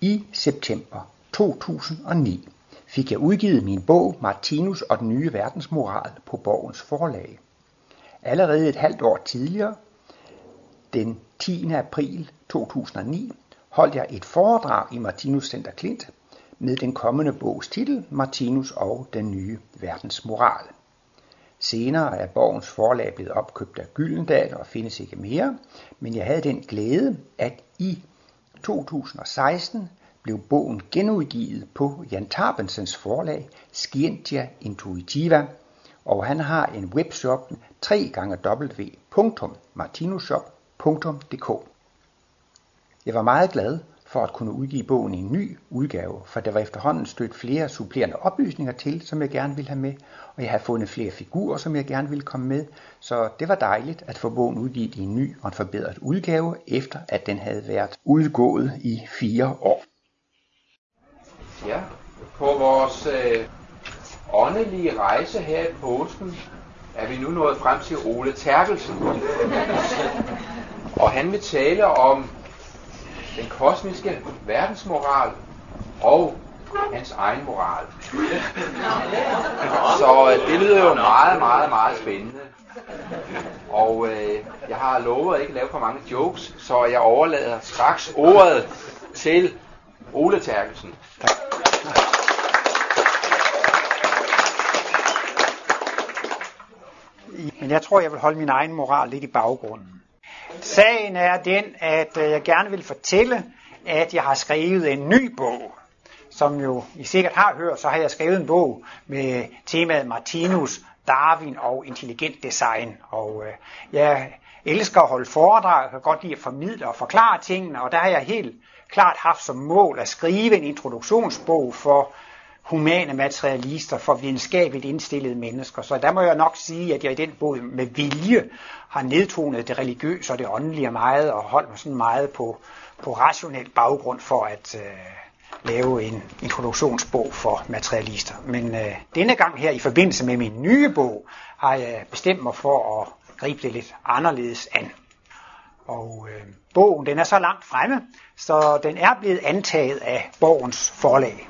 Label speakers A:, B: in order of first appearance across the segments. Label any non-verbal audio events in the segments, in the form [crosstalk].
A: I september 2009 fik jeg udgivet min bog Martinus og den nye verdensmoral på Borgens forlag. Allerede et halvt år tidligere, den 10. april 2009, holdt jeg et foredrag i Martinus Center Klint med den kommende bogs titel Martinus og den nye verdensmoral. Senere er Borgens forlag blevet opkøbt af Gyldendal og findes ikke mere, men jeg havde den glæde, at i 2016 blev bogen genudgivet på Jan Tarbensens forlag Scientia Intuitiva, og han har en webshop www.martinushop.dk. Jeg var meget glad for at kunne udgive bogen i en ny udgave, for der var efterhånden stødt flere supplerende oplysninger til, som jeg gerne ville have med, og jeg har fundet flere figurer, som jeg gerne ville komme med, så det var dejligt at få bogen udgivet i en ny og en forbedret udgave, efter at den havde været udgået i fire år.
B: Ja, på vores øh, åndelige rejse her i påsken er vi nu nået frem til Ole Terkelsen. [laughs] Og han vil tale om den kosmiske verdensmoral og hans egen moral. [laughs] Så øh, det lyder jo meget, meget, meget spændende. Og øh, jeg har lovet at ikke lave for mange jokes, så jeg overlader straks ordet til Ole Terkelsen.
C: Men jeg tror, jeg vil holde min egen moral lidt i baggrunden. Sagen er den, at øh, jeg gerne vil fortælle, at jeg har skrevet en ny bog. Som jo I sikkert har hørt, så har jeg skrevet en bog med temaet Martinus, Darwin og intelligent design. Og øh, jeg elsker at holde foredrag, jeg kan godt lide at formidle og forklare tingene, og der har jeg helt klart haft som mål at skrive en introduktionsbog for humane materialister, for videnskabeligt indstillede mennesker. Så der må jeg nok sige, at jeg i den bog med vilje har nedtonet det religiøse og det åndelige meget, og holdt mig sådan meget på, på rationel baggrund for at øh, lave en introduktionsbog for materialister. Men øh, denne gang her i forbindelse med min nye bog, har jeg bestemt mig for at gribe det lidt anderledes an. Og øh, bogen den er så langt fremme, så den er blevet antaget af Borgens forlag.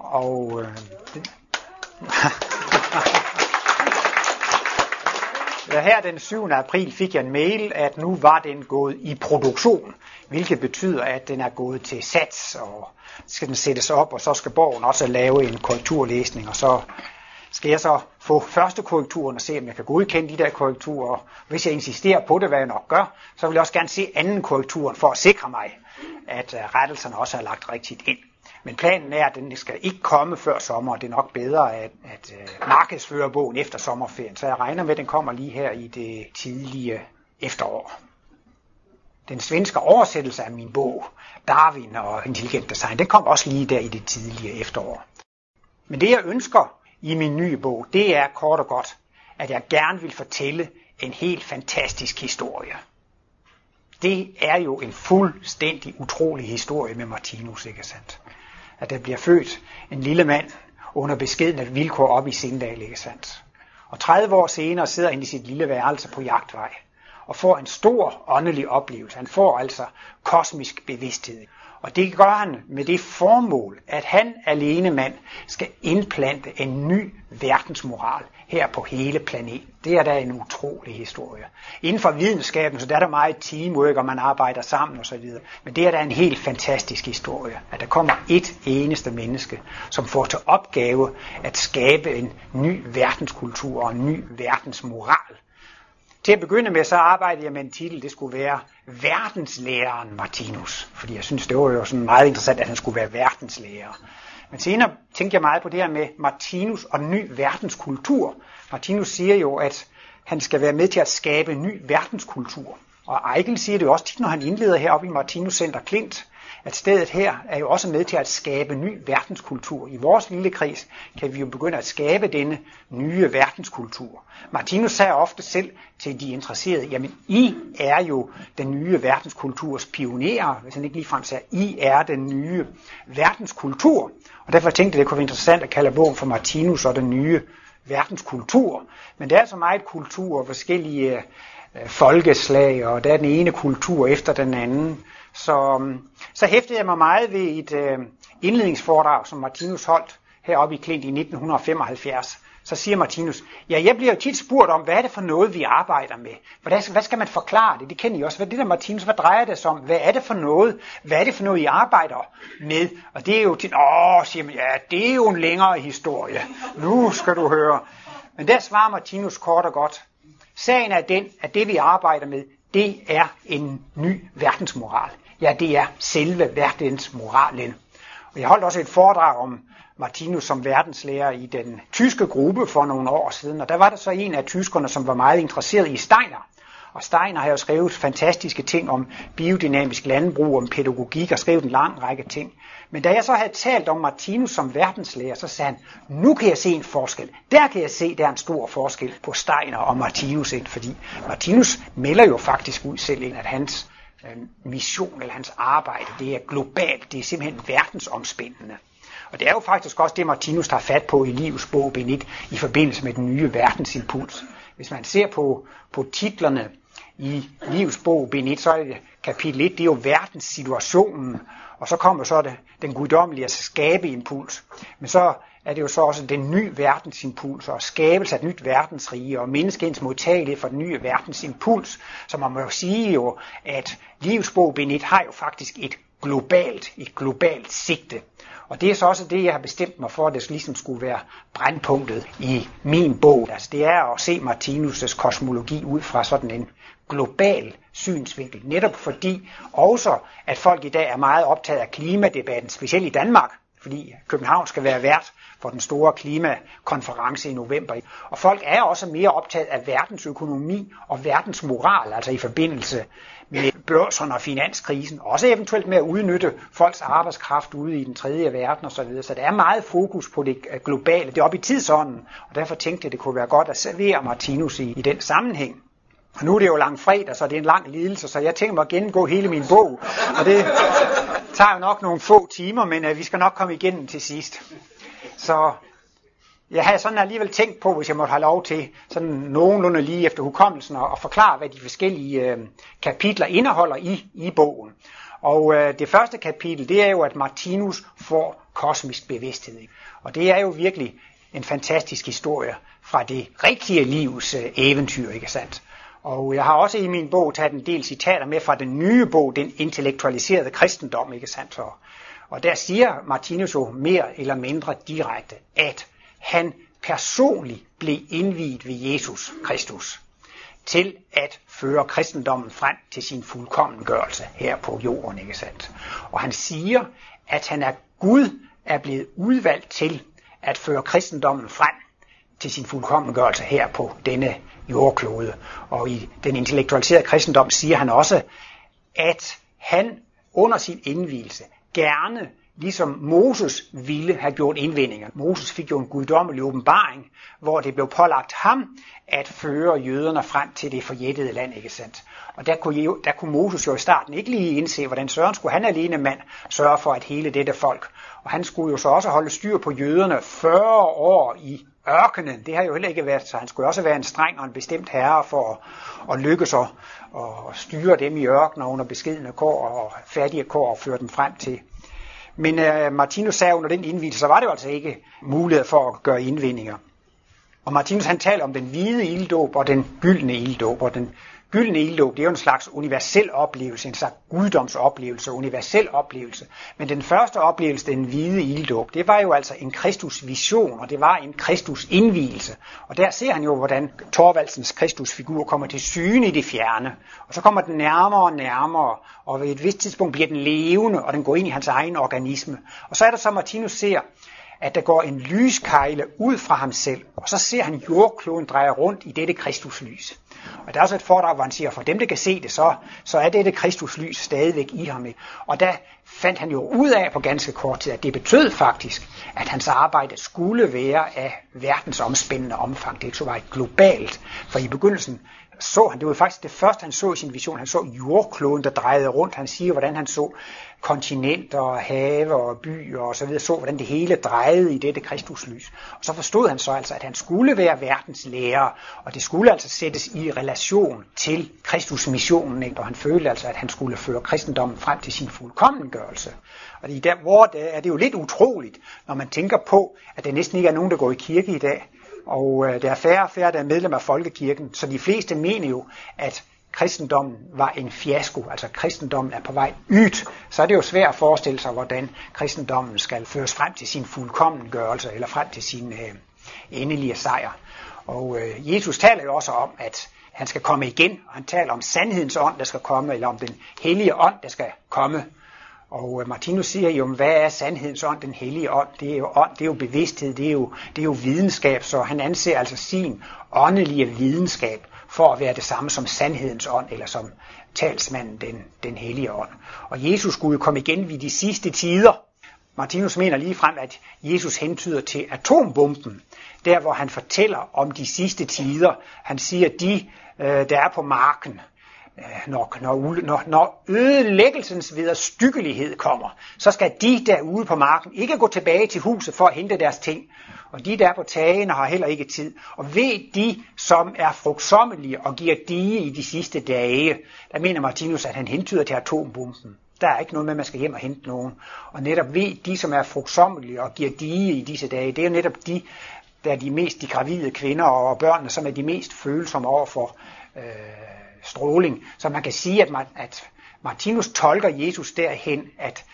C: Og øh, det, her den 7. april fik jeg en mail, at nu var den gået i produktion, hvilket betyder, at den er gået til sats, og skal den sættes op, og så skal borgen også lave en korrekturlæsning, og så skal jeg så få første korrekturen og se, om jeg kan godkende de der korrekturer. Hvis jeg insisterer på det, hvad jeg nok gør, så vil jeg også gerne se anden korrekturen for at sikre mig, at øh, rettelserne også er lagt rigtigt ind. Men planen er, at den skal ikke komme før sommer, og det er nok bedre at, at øh, markedsføre bogen efter sommerferien. Så jeg regner med, at den kommer lige her i det tidlige efterår. Den svenske oversættelse af min bog, Darwin og Intelligent Design, den kom også lige der i det tidlige efterår. Men det jeg ønsker i min nye bog, det er kort og godt, at jeg gerne vil fortælle en helt fantastisk historie. Det er jo en fuldstændig utrolig historie med Martinus, ikke sandt? At der bliver født en lille mand under beskedne vilkår op i Sindal, ikke sandt? Og 30 år senere sidder han i sit lille værelse på jagtvej og får en stor åndelig oplevelse. Han får altså kosmisk bevidsthed. Og det gør han med det formål, at han alene mand skal indplante en ny verdensmoral her på hele planeten. Det er da en utrolig historie. Inden for videnskaben, så der er der meget teamwork, og man arbejder sammen osv. Men det er da en helt fantastisk historie, at der kommer et eneste menneske, som får til opgave at skabe en ny verdenskultur og en ny verdensmoral. Til at begynde med, så arbejdede jeg med en titel, det skulle være Verdenslæreren Martinus. Fordi jeg synes, det var jo sådan meget interessant, at han skulle være verdenslærer. Men senere tænkte jeg meget på det her med Martinus og ny verdenskultur. Martinus siger jo, at han skal være med til at skabe en ny verdenskultur. Og Eichel siger det jo også tit, når han indleder heroppe i Martinus Center Klint, at stedet her er jo også med til at skabe ny verdenskultur. I vores lille kreds kan vi jo begynde at skabe denne nye verdenskultur. Martinus sagde ofte selv til de interesserede, jamen I er jo den nye verdenskulturs pionerer, hvis han ikke ligefrem sagde, I er den nye verdenskultur. Og derfor tænkte jeg, det kunne være interessant at kalde bogen for Martinus og den nye verdenskultur. Men det er så meget kultur og forskellige øh, folkeslag, og der er den ene kultur efter den anden så, øhm, så hæftede jeg mig meget ved et øh, indledningsforedrag, som Martinus holdt heroppe i Klint i 1975 så siger Martinus, ja, jeg bliver jo tit spurgt om, hvad er det for noget, vi arbejder med? Hvordan, hvad skal man forklare det? Det kender I også. Hvad er det der, Martinus, hvad drejer det sig om? Hvad er det for noget? Hvad er det for noget, I arbejder med? Og det er jo til, åh, siger man, ja, det er jo en længere historie. Nu skal du høre. Men der svarer Martinus kort og godt. Sagen er den, at det vi arbejder med, det er en ny verdensmoral. Ja, det er selve verdensmoralen. Og jeg holdt også et foredrag om Martinus som verdenslærer i den tyske gruppe for nogle år siden, og der var der så en af tyskerne, som var meget interesseret i Steiner. Og Steiner har jo skrevet fantastiske ting om biodynamisk landbrug, om pædagogik og skrevet en lang række ting. Men da jeg så havde talt om Martinus som verdenslærer, så sagde han, nu kan jeg se en forskel. Der kan jeg se, der er en stor forskel på Steiner og Martinus ind, fordi Martinus melder jo faktisk ud selv ind, at hans Øh, mission eller hans arbejde, det er globalt, det er simpelthen verdensomspændende. Og det er jo faktisk også det, Martinus tager fat på i Livs bog Benit i forbindelse med den nye verdensimpuls. Hvis man ser på, på titlerne i Livs bog Benit, så er det kapitel 1, det er jo verdenssituationen, og så kommer så det, den guddommelige skabeimpuls. Men så er det jo så også den nye verdensimpuls og skabelse af et nyt verdensrige og menneskens modtagelighed for den nye verdensimpuls. Så man må jo sige jo, at livsbog Benit har jo faktisk et globalt, et globalt sigte. Og det er så også det, jeg har bestemt mig for, at det ligesom skulle være brandpunktet i min bog. Altså det er at se Martinus' kosmologi ud fra sådan en global synsvinkel. Netop fordi også, at folk i dag er meget optaget af klimadebatten, specielt i Danmark, fordi København skal være vært for den store klimakonference i november. Og folk er også mere optaget af verdensøkonomi og verdensmoral, altså i forbindelse med børserne og finanskrisen, også eventuelt med at udnytte folks arbejdskraft ude i den tredje verden osv. Så der er meget fokus på det øh, globale, det er oppe i tidsånden, og derfor tænkte jeg, det kunne være godt at servere Martinus i, i den sammenhæng. Og nu er det jo lang fredag, så det er en lang lidelse, så jeg tænker mig at gennemgå hele min bog. Og det tager jo nok nogle få timer, men uh, vi skal nok komme igennem til sidst. Så jeg havde sådan alligevel tænkt på, hvis jeg måtte have lov til, sådan nogenlunde lige efter hukommelsen, at forklare, hvad de forskellige øh, kapitler indeholder i, i bogen. Og øh, det første kapitel, det er jo, at Martinus får kosmisk bevidsthed. Og det er jo virkelig en fantastisk historie fra det rigtige livs øh, eventyr, ikke sandt? Og jeg har også i min bog taget en del citater med fra den nye bog, den intellektualiserede kristendom, ikke sandt? Og, og der siger Martinus jo mere eller mindre direkte, at han personligt blev indviet ved Jesus Kristus til at føre kristendommen frem til sin fuldkommengørelse her på jorden, ikke sandt? Og han siger, at han er Gud er blevet udvalgt til at føre kristendommen frem til sin fuldkommengørelse her på denne jordklode. Og i den intellektualiserede kristendom siger han også, at han under sin indvielse gerne ligesom Moses ville have gjort indvendinger. Moses fik jo en guddommelig åbenbaring, hvor det blev pålagt ham at føre jøderne frem til det forjættede land, ikke sandt? Og der kunne, der kunne Moses jo i starten ikke lige indse, hvordan Søren skulle han alene mand sørge for, at hele dette folk. Og han skulle jo så også holde styr på jøderne 40 år i ørkenen. Det har jo heller ikke været, så han skulle også være en streng og en bestemt herre for at, at lykkes og, og styre dem i ørkener under beskedende kår og fattige kår og føre dem frem til men uh, Martinus sagde under den indvielse, så var det jo altså ikke mulighed for at gøre indvindinger. Og Martinus han taler om den hvide ilddåb og den gyldne ilddåb, og den gyldne ilddåb, det er jo en slags universel oplevelse, en slags guddomsoplevelse, universel oplevelse. Men den første oplevelse, den hvide ilddåb, det var jo altså en Kristus vision, og det var en Kristus indvielse. Og der ser han jo, hvordan Torvaldsens Kristusfigur kommer til syne i det fjerne. Og så kommer den nærmere og nærmere, og ved et vist tidspunkt bliver den levende, og den går ind i hans egen organisme. Og så er der så, Martinus ser, at der går en lyskejle ud fra ham selv, og så ser han jordkloden dreje rundt i dette Kristuslys. Og der er også et foredrag, hvor han siger, for dem, der kan se det, så, så er dette Kristuslys stadigvæk i ham. Og der fandt han jo ud af på ganske kort tid, at det betød faktisk, at hans arbejde skulle være af verdensomspændende omfang. Det ikke så var et globalt. For i begyndelsen så han, det var faktisk det første, han så i sin vision. Han så jordkloden, der drejede rundt. Han siger, hvordan han så kontinenter og have og byer og så videre, så hvordan det hele drejede i dette Kristuslys. Og så forstod han så altså, at han skulle være verdens lærer, og det skulle altså sættes i relation til Kristusmissionen, ikke? og han følte altså, at han skulle føre kristendommen frem til sin fuldkommengørelse. Og i der, hvor det er det jo lidt utroligt, når man tænker på, at der næsten ikke er nogen, der går i kirke i dag, og øh, der er færre og færre, der er medlem af folkekirken, så de fleste mener jo, at kristendommen var en fiasko, altså kristendommen er på vej ydt, så er det jo svært at forestille sig, hvordan kristendommen skal føres frem til sin fuldkommengørelse, eller frem til sin øh, endelige sejr. Og øh, Jesus taler jo også om, at han skal komme igen, og han taler om sandhedens ånd, der skal komme, eller om den hellige ånd, der skal komme. Og øh, Martinus siger jo, hvad er sandhedens ånd, den hellige ånd? Det er jo ånd, det er jo bevidsthed, det er jo, det er jo videnskab, så han anser altså sin åndelige videnskab for at være det samme som sandhedens ånd, eller som talsmanden, den, den hellige ånd. Og Jesus skulle jo komme igen ved de sidste tider. Martinus mener lige frem, at Jesus hentyder til atombomben, der hvor han fortæller om de sidste tider. Han siger, de, øh, der er på marken, Øh, når, når, når, når ødelæggelsens vederstykkelighed kommer, så skal de derude på marken ikke gå tilbage til huset for at hente deres ting, og de, der på tagen har heller ikke tid. Og ved de, som er frugtsommelige og giver dige i de sidste dage, der mener Martinus, at han hentyder til atombomben. Der er ikke noget med, at man skal hjem og hente nogen. Og netop ved de, som er frugtsommelige og giver dige i disse dage, det er jo netop de, der er de mest de gravide kvinder og børnene, som er de mest følsomme over for øh, stråling. Så man kan sige, at, man, at Martinus tolker Jesus derhen, at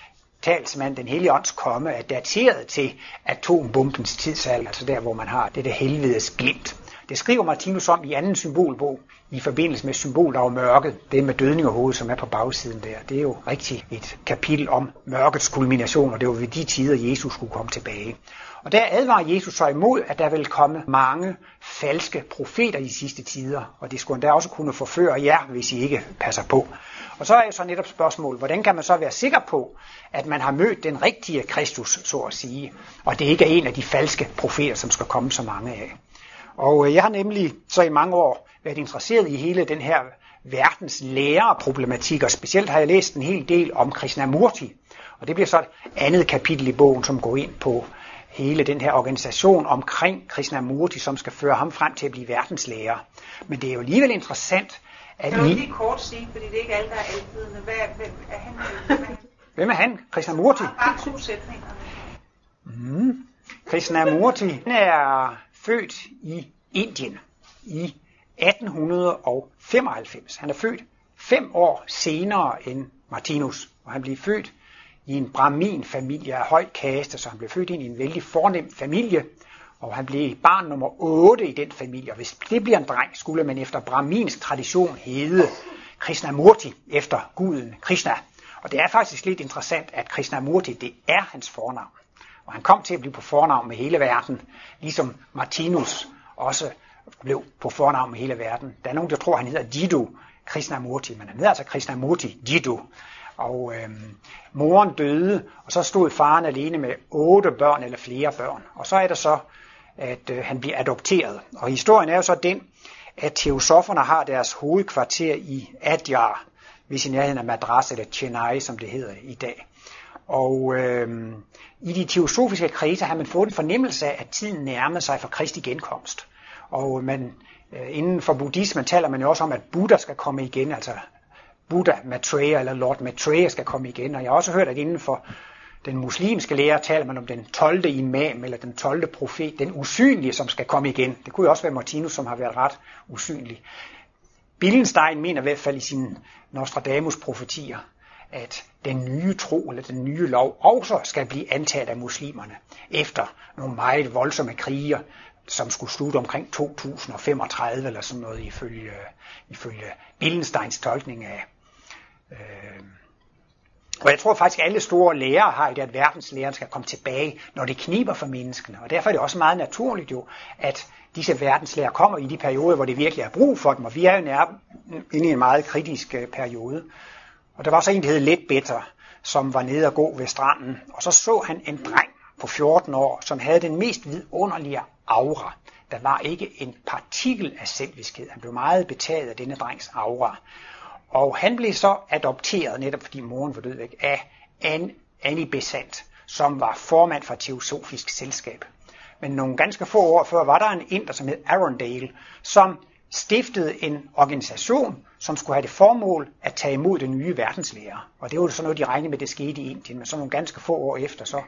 C: talsmand, den hellige ånds komme, er dateret til atombombens tidsalder, altså der, hvor man har det der helvedes glimt. Det skriver Martinus om i anden symbolbog, i forbindelse med symbol over mørket, det med dødning og hoved, som er på bagsiden der. Det er jo rigtig et kapitel om mørkets kulmination, og det var ved de tider, Jesus skulle komme tilbage. Og der advarer Jesus så imod, at der vil komme mange falske profeter i de sidste tider, og det skulle endda også kunne forføre jer, hvis I ikke passer på. Og så er jo så netop spørgsmålet, hvordan kan man så være sikker på, at man har mødt den rigtige Kristus, så at sige, og det ikke er en af de falske profeter, som skal komme så mange af. Og øh, jeg har nemlig så i mange år været interesseret i hele den her verdens lærerproblematik, og specielt har jeg læst en hel del om Krishnamurti. Og det bliver så et andet kapitel i bogen, som går ind på hele den her organisation omkring Krishnamurti, som skal føre ham frem til at blive verdenslærer. Men det er jo alligevel interessant,
D: at kan du lige kort sige, fordi det er ikke alle, der er altidende. Hvad, hvem er han? Hvem er han?
C: Hvem er han? Krishnamurti?
D: Bare to sætninger.
C: Mm. Krishnamurti er født i Indien i 1895. Han er født fem år senere end Martinus, og han blev født i en brahmin-familie af høj kaste, så han blev født ind i en vældig fornem familie, og han blev barn nummer 8 i den familie. Og hvis det bliver en dreng, skulle man efter brahminsk tradition hedde Krishnamurti, efter guden Krishna. Og det er faktisk lidt interessant, at Krishnamurti, det er hans fornavn. Og han kom til at blive på fornavn med hele verden, ligesom Martinus også blev på fornavn med hele verden. Der er nogen, der tror, han hedder Dido Krishnamurti, men han hedder altså Krishnamurti Dido. Og øhm, moren døde, og så stod faren alene med otte børn eller flere børn. Og så er det så, at øh, han bliver adopteret. Og historien er jo så den, at teosoferne har deres hovedkvarter i Adyar, hvis i nærheden af Madras eller Chennai, som det hedder i dag. Og øh, i de teosofiske kredse har man fået en fornemmelse af, at tiden nærmede sig for Kristi genkomst. Og man, øh, inden for buddhismen taler man jo også om, at Buddha skal komme igen, altså Buddha Maitreya eller Lord Maitreya skal komme igen. Og jeg har også hørt, at inden for den muslimske lære taler man om den 12. imam eller den 12. profet, den usynlige, som skal komme igen. Det kunne jo også være Martinus, som har været ret usynlig. Billenstein mener i hvert fald i sine Nostradamus profetier, at den nye tro eller den nye lov også skal blive antaget af muslimerne efter nogle meget voldsomme kriger, som skulle slutte omkring 2035 eller sådan noget ifølge, ifølge Billensteins tolkning af øh, og jeg tror faktisk, at alle store lærere har i det, at verdenslæren skal komme tilbage, når det kniber for menneskene. Og derfor er det også meget naturligt jo, at disse verdenslærer kommer i de perioder, hvor det virkelig er brug for dem. Og vi er jo nær, inde i en meget kritisk øh, periode. Og der var så en, der hed Let Better, som var nede og gå ved stranden. Og så så han en dreng på 14 år, som havde den mest vidunderlige aura. Der var ikke en partikel af selviskhed. Han blev meget betaget af denne drengs aura. Og han blev så adopteret, netop fordi moren var død væk, af Annie Besant, som var formand for Teosofisk Selskab. Men nogle ganske få år før var der en inder, som hed Arundale, som stiftede en organisation, som skulle have det formål at tage imod den nye verdenslærer. Og det var sådan noget, de regnede med, det skete i Indien. Men så nogle ganske få år efter, så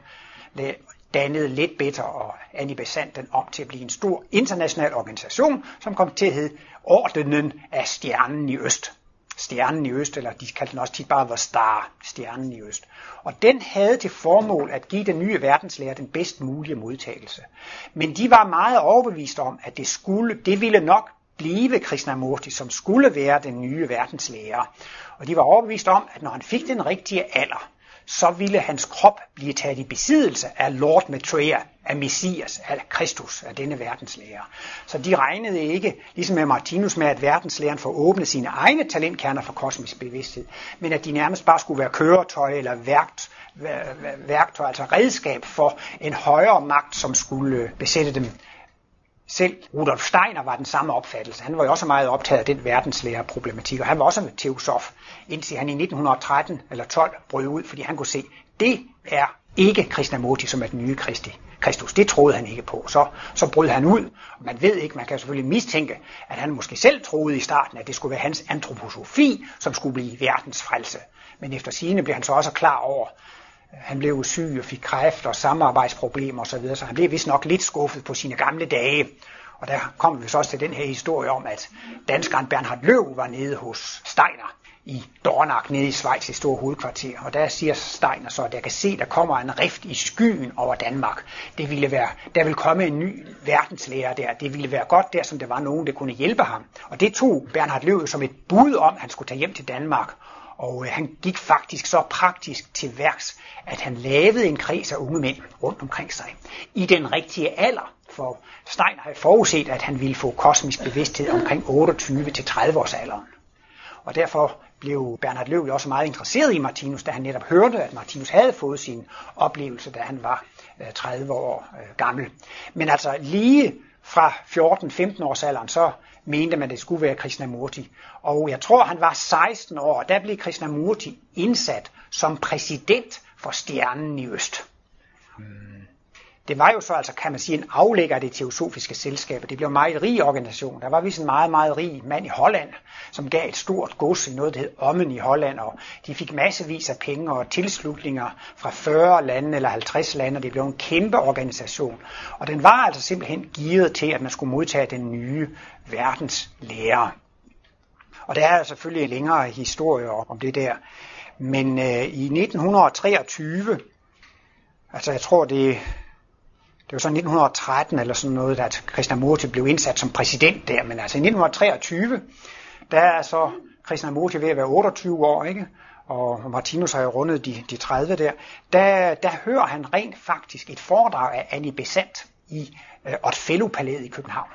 C: dannede lidt bedre og Annie den om til at blive en stor international organisation, som kom til at hedde Ordenen af Stjernen i Øst. Stjernen i Øst, eller de kaldte den også tit bare The Star, Stjernen i Øst. Og den havde til formål at give den nye verdenslærer den bedst mulige modtagelse. Men de var meget overbevist om, at det, skulle, det ville nok blive Krishnamurti, som skulle være den nye verdenslærer. Og de var overbevist om, at når han fik den rigtige alder, så ville hans krop blive taget i besiddelse af Lord Maitreya, af Messias, af Kristus, af denne verdenslærer. Så de regnede ikke, ligesom med Martinus, med at verdenslæren får åbne sine egne talentkerner for kosmisk bevidsthed, men at de nærmest bare skulle være køretøj eller værkt, værktøj, altså redskab for en højere magt, som skulle besætte dem selv Rudolf Steiner var den samme opfattelse. Han var jo også meget optaget af den verdenslærerproblematik, og han var også en teosof, indtil han i 1913 eller 12 brød ud, fordi han kunne se, det er ikke Krishnamurti, som er den nye Kristi. Kristus. Det troede han ikke på. Så, så brød han ud. Man ved ikke, man kan selvfølgelig mistænke, at han måske selv troede i starten, at det skulle være hans antroposofi, som skulle blive verdens frelse. Men efter sigende blev han så også klar over, han blev syg og fik kræft og samarbejdsproblemer osv., så han blev vist nok lidt skuffet på sine gamle dage. Og der kommer vi så også til den her historie om, at danskeren Bernhard Løv var nede hos Steiner i Dornach nede i Schweiz i store hovedkvarter. Og der siger Steiner så, at jeg kan se, at der kommer en rift i skyen over Danmark. Det ville være, der vil komme en ny verdenslærer der. Det ville være godt der, som der var nogen, der kunne hjælpe ham. Og det tog Bernhard Løv som et bud om, at han skulle tage hjem til Danmark. Og øh, han gik faktisk så praktisk til værks, at han lavede en kreds af unge mænd rundt omkring sig. I den rigtige alder, for Stein havde forudset, at han ville få kosmisk bevidsthed omkring 28 til 30 års alderen. Og derfor blev Bernhard Løv også meget interesseret i Martinus, da han netop hørte, at Martinus havde fået sin oplevelse, da han var øh, 30 år øh, gammel. Men altså lige fra 14-15 års alderen, så mente man, at det skulle være Krishnamurti. Og jeg tror, han var 16 år, og der blev Krishnamurti indsat som præsident for Stjernen i Øst. Hmm. Det var jo så altså, kan man sige, en aflægger af det teosofiske selskab. Det blev en meget rig organisation. Der var vist en meget, meget rig mand i Holland, som gav et stort gods i noget, der hed Ommen i Holland, og de fik massevis af penge og tilslutninger fra 40 lande eller 50 lande, og det blev en kæmpe organisation. Og den var altså simpelthen givet til, at man skulle modtage den nye verdens lære. Og der er altså selvfølgelig en længere historie om det der. Men øh, i 1923, altså jeg tror det det var så 1913 eller sådan noget, at Krishnamurti blev indsat som præsident der, men altså i 1923, der er så Krishnamurti ved at være 28 år, ikke? og Martinus har jo rundet de, de 30 der, der, der hører han rent faktisk et foredrag af Annie Besant i øh, Otfello-palæet i København.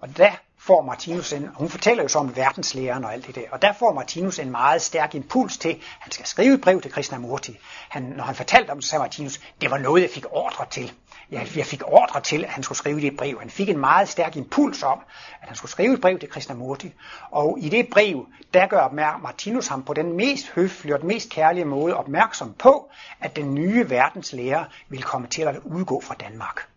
C: Og der får Martinus en, hun fortæller jo så om verdenslæren og alt det der, og der får Martinus en meget stærk impuls til, at han skal skrive et brev til Krishnamurti. Han, når han fortalte om det, sagde Martinus, det var noget, jeg fik ordre til. Jeg, jeg fik ordre til, at han skulle skrive det brev. Han fik en meget stærk impuls om, at han skulle skrive et brev til Krishnamurti. Og i det brev, der gør Martinus ham på den mest høflige og den mest kærlige måde opmærksom på, at den nye verdenslærer vil komme til at udgå fra Danmark.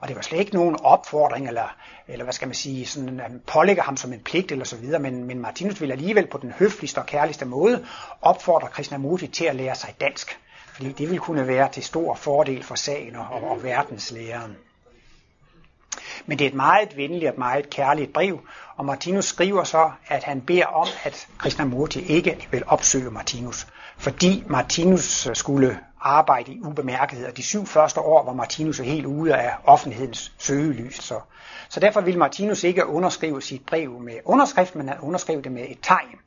C: Og det var slet ikke nogen opfordring, eller, eller hvad skal man sige, sådan, at pålægge ham som en pligt eller så videre, men, men Martinus ville alligevel på den høfligste og kærligste måde opfordre Krishnamurti til at lære sig dansk. Fordi det ville kunne være til stor fordel for sagen og, og, og verdenslæren. Men det er et meget venligt og meget kærligt brev, og Martinus skriver så, at han beder om, at Krishnamurti ikke vil opsøge Martinus, fordi Martinus skulle arbejde i ubemærkethed, og de syv første år var Martinus helt ude af offentlighedens søgelys. Så, så derfor ville Martinus ikke underskrive sit brev med underskrift, men han underskrev det med et tegn.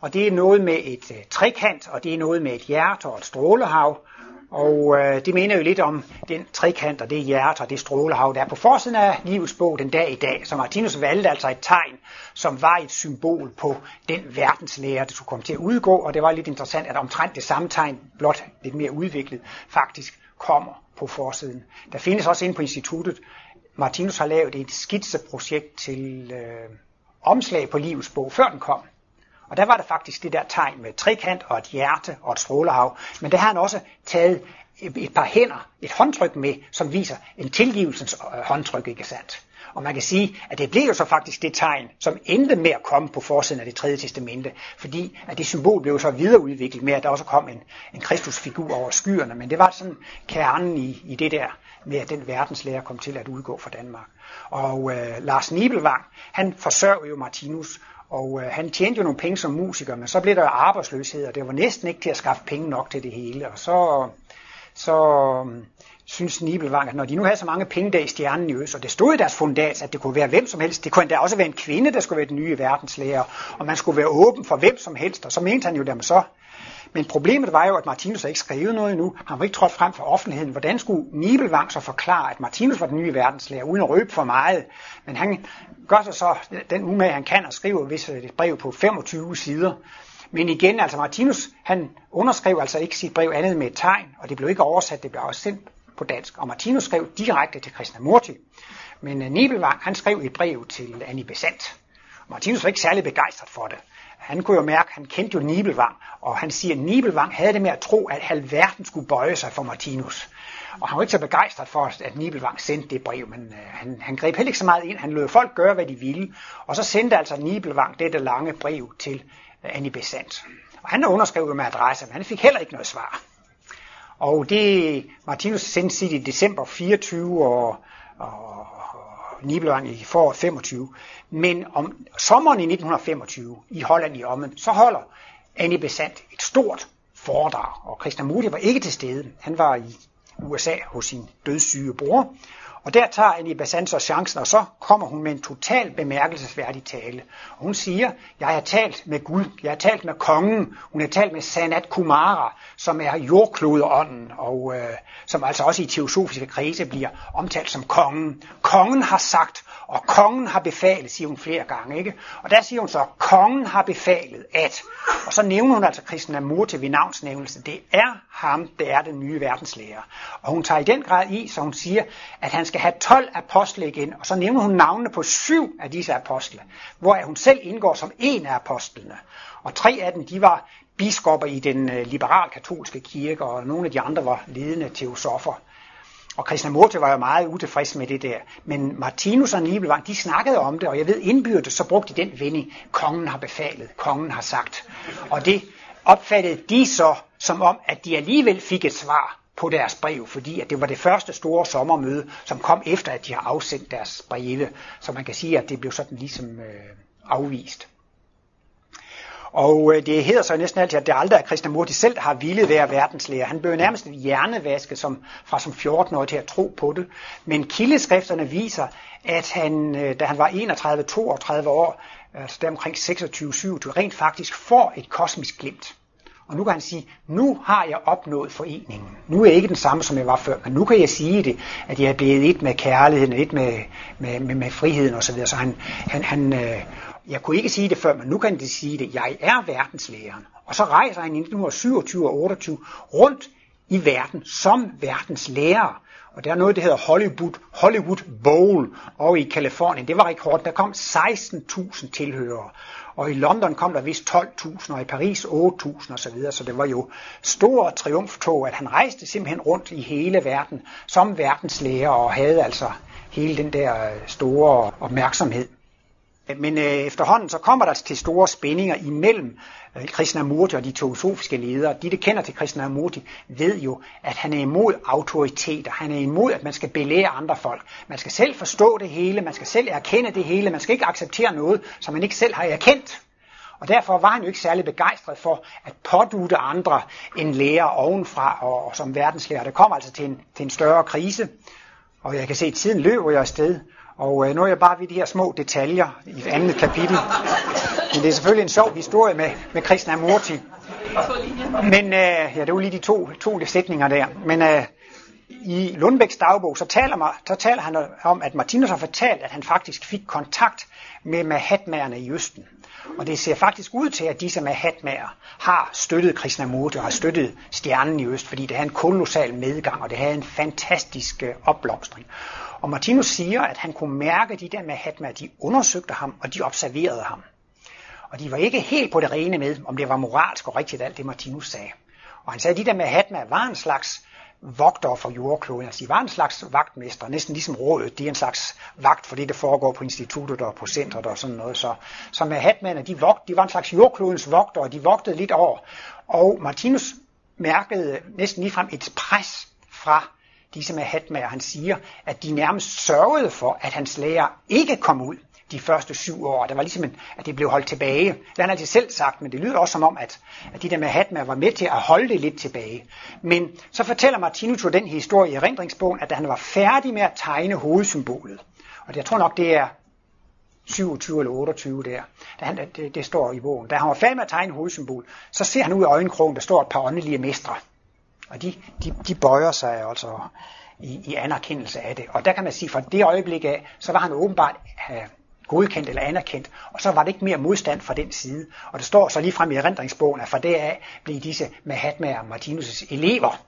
C: Og det er noget med et øh, trekant, og det er noget med et hjerte og et strålehav. Og øh, det mener jo lidt om den trekant og det hjerte og det strålehav, der er på forsiden af livets bog den dag i dag. Så Martinus valgte altså et tegn, som var et symbol på den verdenslære, der skulle komme til at udgå. Og det var lidt interessant, at omtrent det samme tegn, blot lidt mere udviklet, faktisk kommer på forsiden. Der findes også inde på instituttet, Martinus har lavet et skitseprojekt til øh, omslag på livets bog, før den kom. Og der var der faktisk det der tegn med trekant og et hjerte og et strålehav. Men der har han også taget et par hænder, et håndtryk med, som viser en tilgivelsens øh, håndtryk, ikke sandt? Og man kan sige, at det blev jo så faktisk det tegn, som endte med at komme på forsiden af det tredje testamente, fordi at det symbol blev så videreudviklet med, at der også kom en, en kristusfigur over skyerne, men det var sådan kernen i, i det der med, at den verdenslærer kom til at udgå fra Danmark. Og øh, Lars Nibelvang, han forsørger jo Martinus, og øh, han tjente jo nogle penge som musiker, men så blev der arbejdsløshed, og det var næsten ikke til at skaffe penge nok til det hele. Og så, så øh, synes Nibelvang, at når de nu havde så mange penge der i stjernen i Øst, og det stod i deres fundat, at det kunne være hvem som helst, det kunne endda også være en kvinde, der skulle være den nye verdenslærer, og man skulle være åben for hvem som helst, og så mente han jo dem så, men problemet var jo, at Martinus ikke skrevet noget endnu. Han var ikke trådt frem for offentligheden. Hvordan skulle Nibelvang så forklare, at Martinus var den nye verdenslærer, uden at røbe for meget? Men han gør sig så den umage, han kan, og skriver hvis øh, et brev på 25 sider. Men igen, altså Martinus, han underskrev altså ikke sit brev andet med et tegn, og det blev ikke oversat, det blev også sendt på dansk. Og Martinus skrev direkte til Krishnamurti. Men uh, Nibelvang, han skrev et brev til Annie Besant. Martinus var ikke særlig begejstret for det han kunne jo mærke, han kendte jo Nibelvang, og han siger, at Nibelvang havde det med at tro, at halvverden skulle bøje sig for Martinus. Og han var ikke så begejstret for, at Nibelvang sendte det brev, men øh, han, han greb heller ikke så meget ind. Han lod folk gøre, hvad de ville. Og så sendte altså Nibelvang dette lange brev til øh, Annie Besant. Og han underskrev med adresse, men han fik heller ikke noget svar. Og det Martinus sendte sit i december 24, og, og Nibelvang i foråret 25. Men om sommeren i 1925 i Holland i Ommen, så holder Annie Besant et stort foredrag, og Christian Krishnamurti var ikke til stede. Han var i USA hos sin dødssyge bror, og der tager Annie Besant så chancen, og så kommer hun med en total bemærkelsesværdig tale. Og hun siger, jeg har talt med Gud, jeg har talt med kongen, hun har talt med Sanat Kumara, som er jordklodeånden, og øh, som altså også i teosofiske kredse bliver omtalt som kongen. Kongen har sagt, og kongen har befalet, siger hun flere gange. ikke? Og der siger hun så, kongen har befalet at, og så nævner hun altså Krishnamurti ved navnsnævnelse. Det er ham, der er den nye verdenslærer. Og hun tager i den grad i, så hun siger, at han skal have 12 apostle igen, og så nævner hun navnene på syv af disse apostle, hvor hun selv indgår som en af apostlene. Og tre af dem, de var biskopper i den øh, liberal-katolske kirke, og nogle af de andre var ledende teosofer. Og Krishnamurti var jo meget utilfreds med det der. Men Martinus og Nibelvang, de snakkede om det, og jeg ved indbyrdes, så brugte de den vending, kongen har befalet, kongen har sagt. Og det opfattede de så som om, at de alligevel fik et svar på deres brev, fordi at det var det første store sommermøde, som kom efter, at de har afsendt deres breve. Så man kan sige, at det blev sådan ligesom øh, afvist. Og øh, det hedder så næsten altid, at det aldrig er Krishnamurti selv, der har ville være verdenslærer. Han blev nærmest hjernevaske som, fra som 14 år til at tro på det. Men kildeskrifterne viser, at han, øh, da han var 31-32 år, altså der omkring 26-27, rent faktisk får et kosmisk glimt. Og nu kan han sige, nu har jeg opnået foreningen. Nu er jeg ikke den samme, som jeg var før, men nu kan jeg sige det, at jeg er blevet et med kærligheden, et med, med, med, med friheden osv. Så han, han, han, øh, jeg kunne ikke sige det før, men nu kan de sige det. Jeg er verdenslæreren. Og så rejser han i 1927 og 28 rundt i verden som verdens lærer. Og der er noget, der hedder Hollywood, Hollywood Bowl og i Kalifornien. Det var rekord. Der kom 16.000 tilhørere. Og i London kom der vist 12.000, og i Paris 8.000 osv. Så det var jo stor triumftog, at han rejste simpelthen rundt i hele verden som verdenslæger og havde altså hele den der øh, store opmærksomhed. Men øh, efterhånden så kommer der til store spændinger imellem øh, Krishnamurti og de teosofiske ledere. De, der kender til Krishnamurti, ved jo, at han er imod autoriteter. Han er imod, at man skal belære andre folk. Man skal selv forstå det hele, man skal selv erkende det hele, man skal ikke acceptere noget, som man ikke selv har erkendt. Og derfor var han jo ikke særlig begejstret for at pådute andre en lærer ovenfra og, og som verdenslærer. Det kom altså til en, til en større krise, og jeg kan se, at tiden løber jo afsted. Og øh, nu er jeg bare ved de her små detaljer i et andet kapitel. Men det er selvfølgelig en sjov historie med, med Krishnamurti. Men øh, ja, det var lige de to, to sætninger der. Men øh, i Lundbæks dagbog, så taler, man, så taler han om, at Martinus har fortalt, at han faktisk fik kontakt med Mahatmaerne i Østen. Og det ser faktisk ud til, at disse Mahatmaer har støttet Krishnamurti og har støttet stjernen i Øst, fordi det havde en kolossal medgang, og det havde en fantastisk øh, opblomstring. Og Martinus siger, at han kunne mærke de der Mahatma, de undersøgte ham, og de observerede ham. Og de var ikke helt på det rene med, om det var moralsk og rigtigt alt det, Martinus sagde. Og han sagde, at de der Mahatma var en slags vogtere for jordkloden. Altså, de var en slags vagtmester, næsten ligesom rådet. De er en slags vagt for det, der foregår på instituttet og på centret og sådan noget. Så, så Mahatmaerne, de, vogt, de var en slags jordklodens vogtere, og de vogtede lidt over. Og Martinus mærkede næsten ligefrem et pres fra disse Mahatmaer. Han siger, at de nærmest sørgede for, at hans lærer ikke kom ud de første syv år. Der var ligesom, en, at det blev holdt tilbage. Det har han altid selv sagt, men det lyder også som om, at, at de der med Hatma var med til at holde det lidt tilbage. Men så fortæller Martinus den historie i erindringsbogen, at da han var færdig med at tegne hovedsymbolet, og det, jeg tror nok, det er 27 eller 28 der, da han, det, det står i bogen. Da han var færdig med at tegne hovedsymbol, så ser han ud af øjenkrogen, der står et par åndelige mestre. Og de, de, de bøjer sig altså i, i anerkendelse af det. Og der kan man sige, fra det øjeblik af, så var han åbenbart øh, godkendt eller anerkendt, og så var det ikke mere modstand fra den side. Og det står så lige frem i erindringsbogen, at fra det af blev disse Mahatma og Martinus' elever.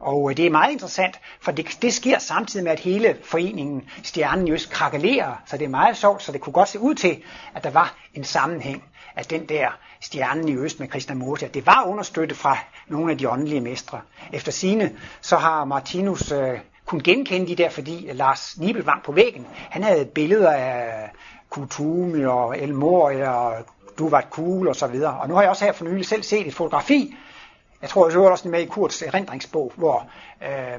C: Og øh, det er meget interessant, for det, det sker samtidig med, at hele foreningen Stjernen just krakelerer, så det er meget sjovt, så det kunne godt se ud til, at der var en sammenhæng at den der stjernen i øst med Krishnamurti, at det var understøttet fra nogle af de åndelige mestre. Efter sine så har Martinus øh, kun genkende de der, fordi Lars Nibelvang på væggen, han havde billeder af Kutumi og El Mori og Du var cool og så videre. Og nu har jeg også her for nylig selv set et fotografi, jeg tror jeg også med i Kurts erindringsbog, hvor øh,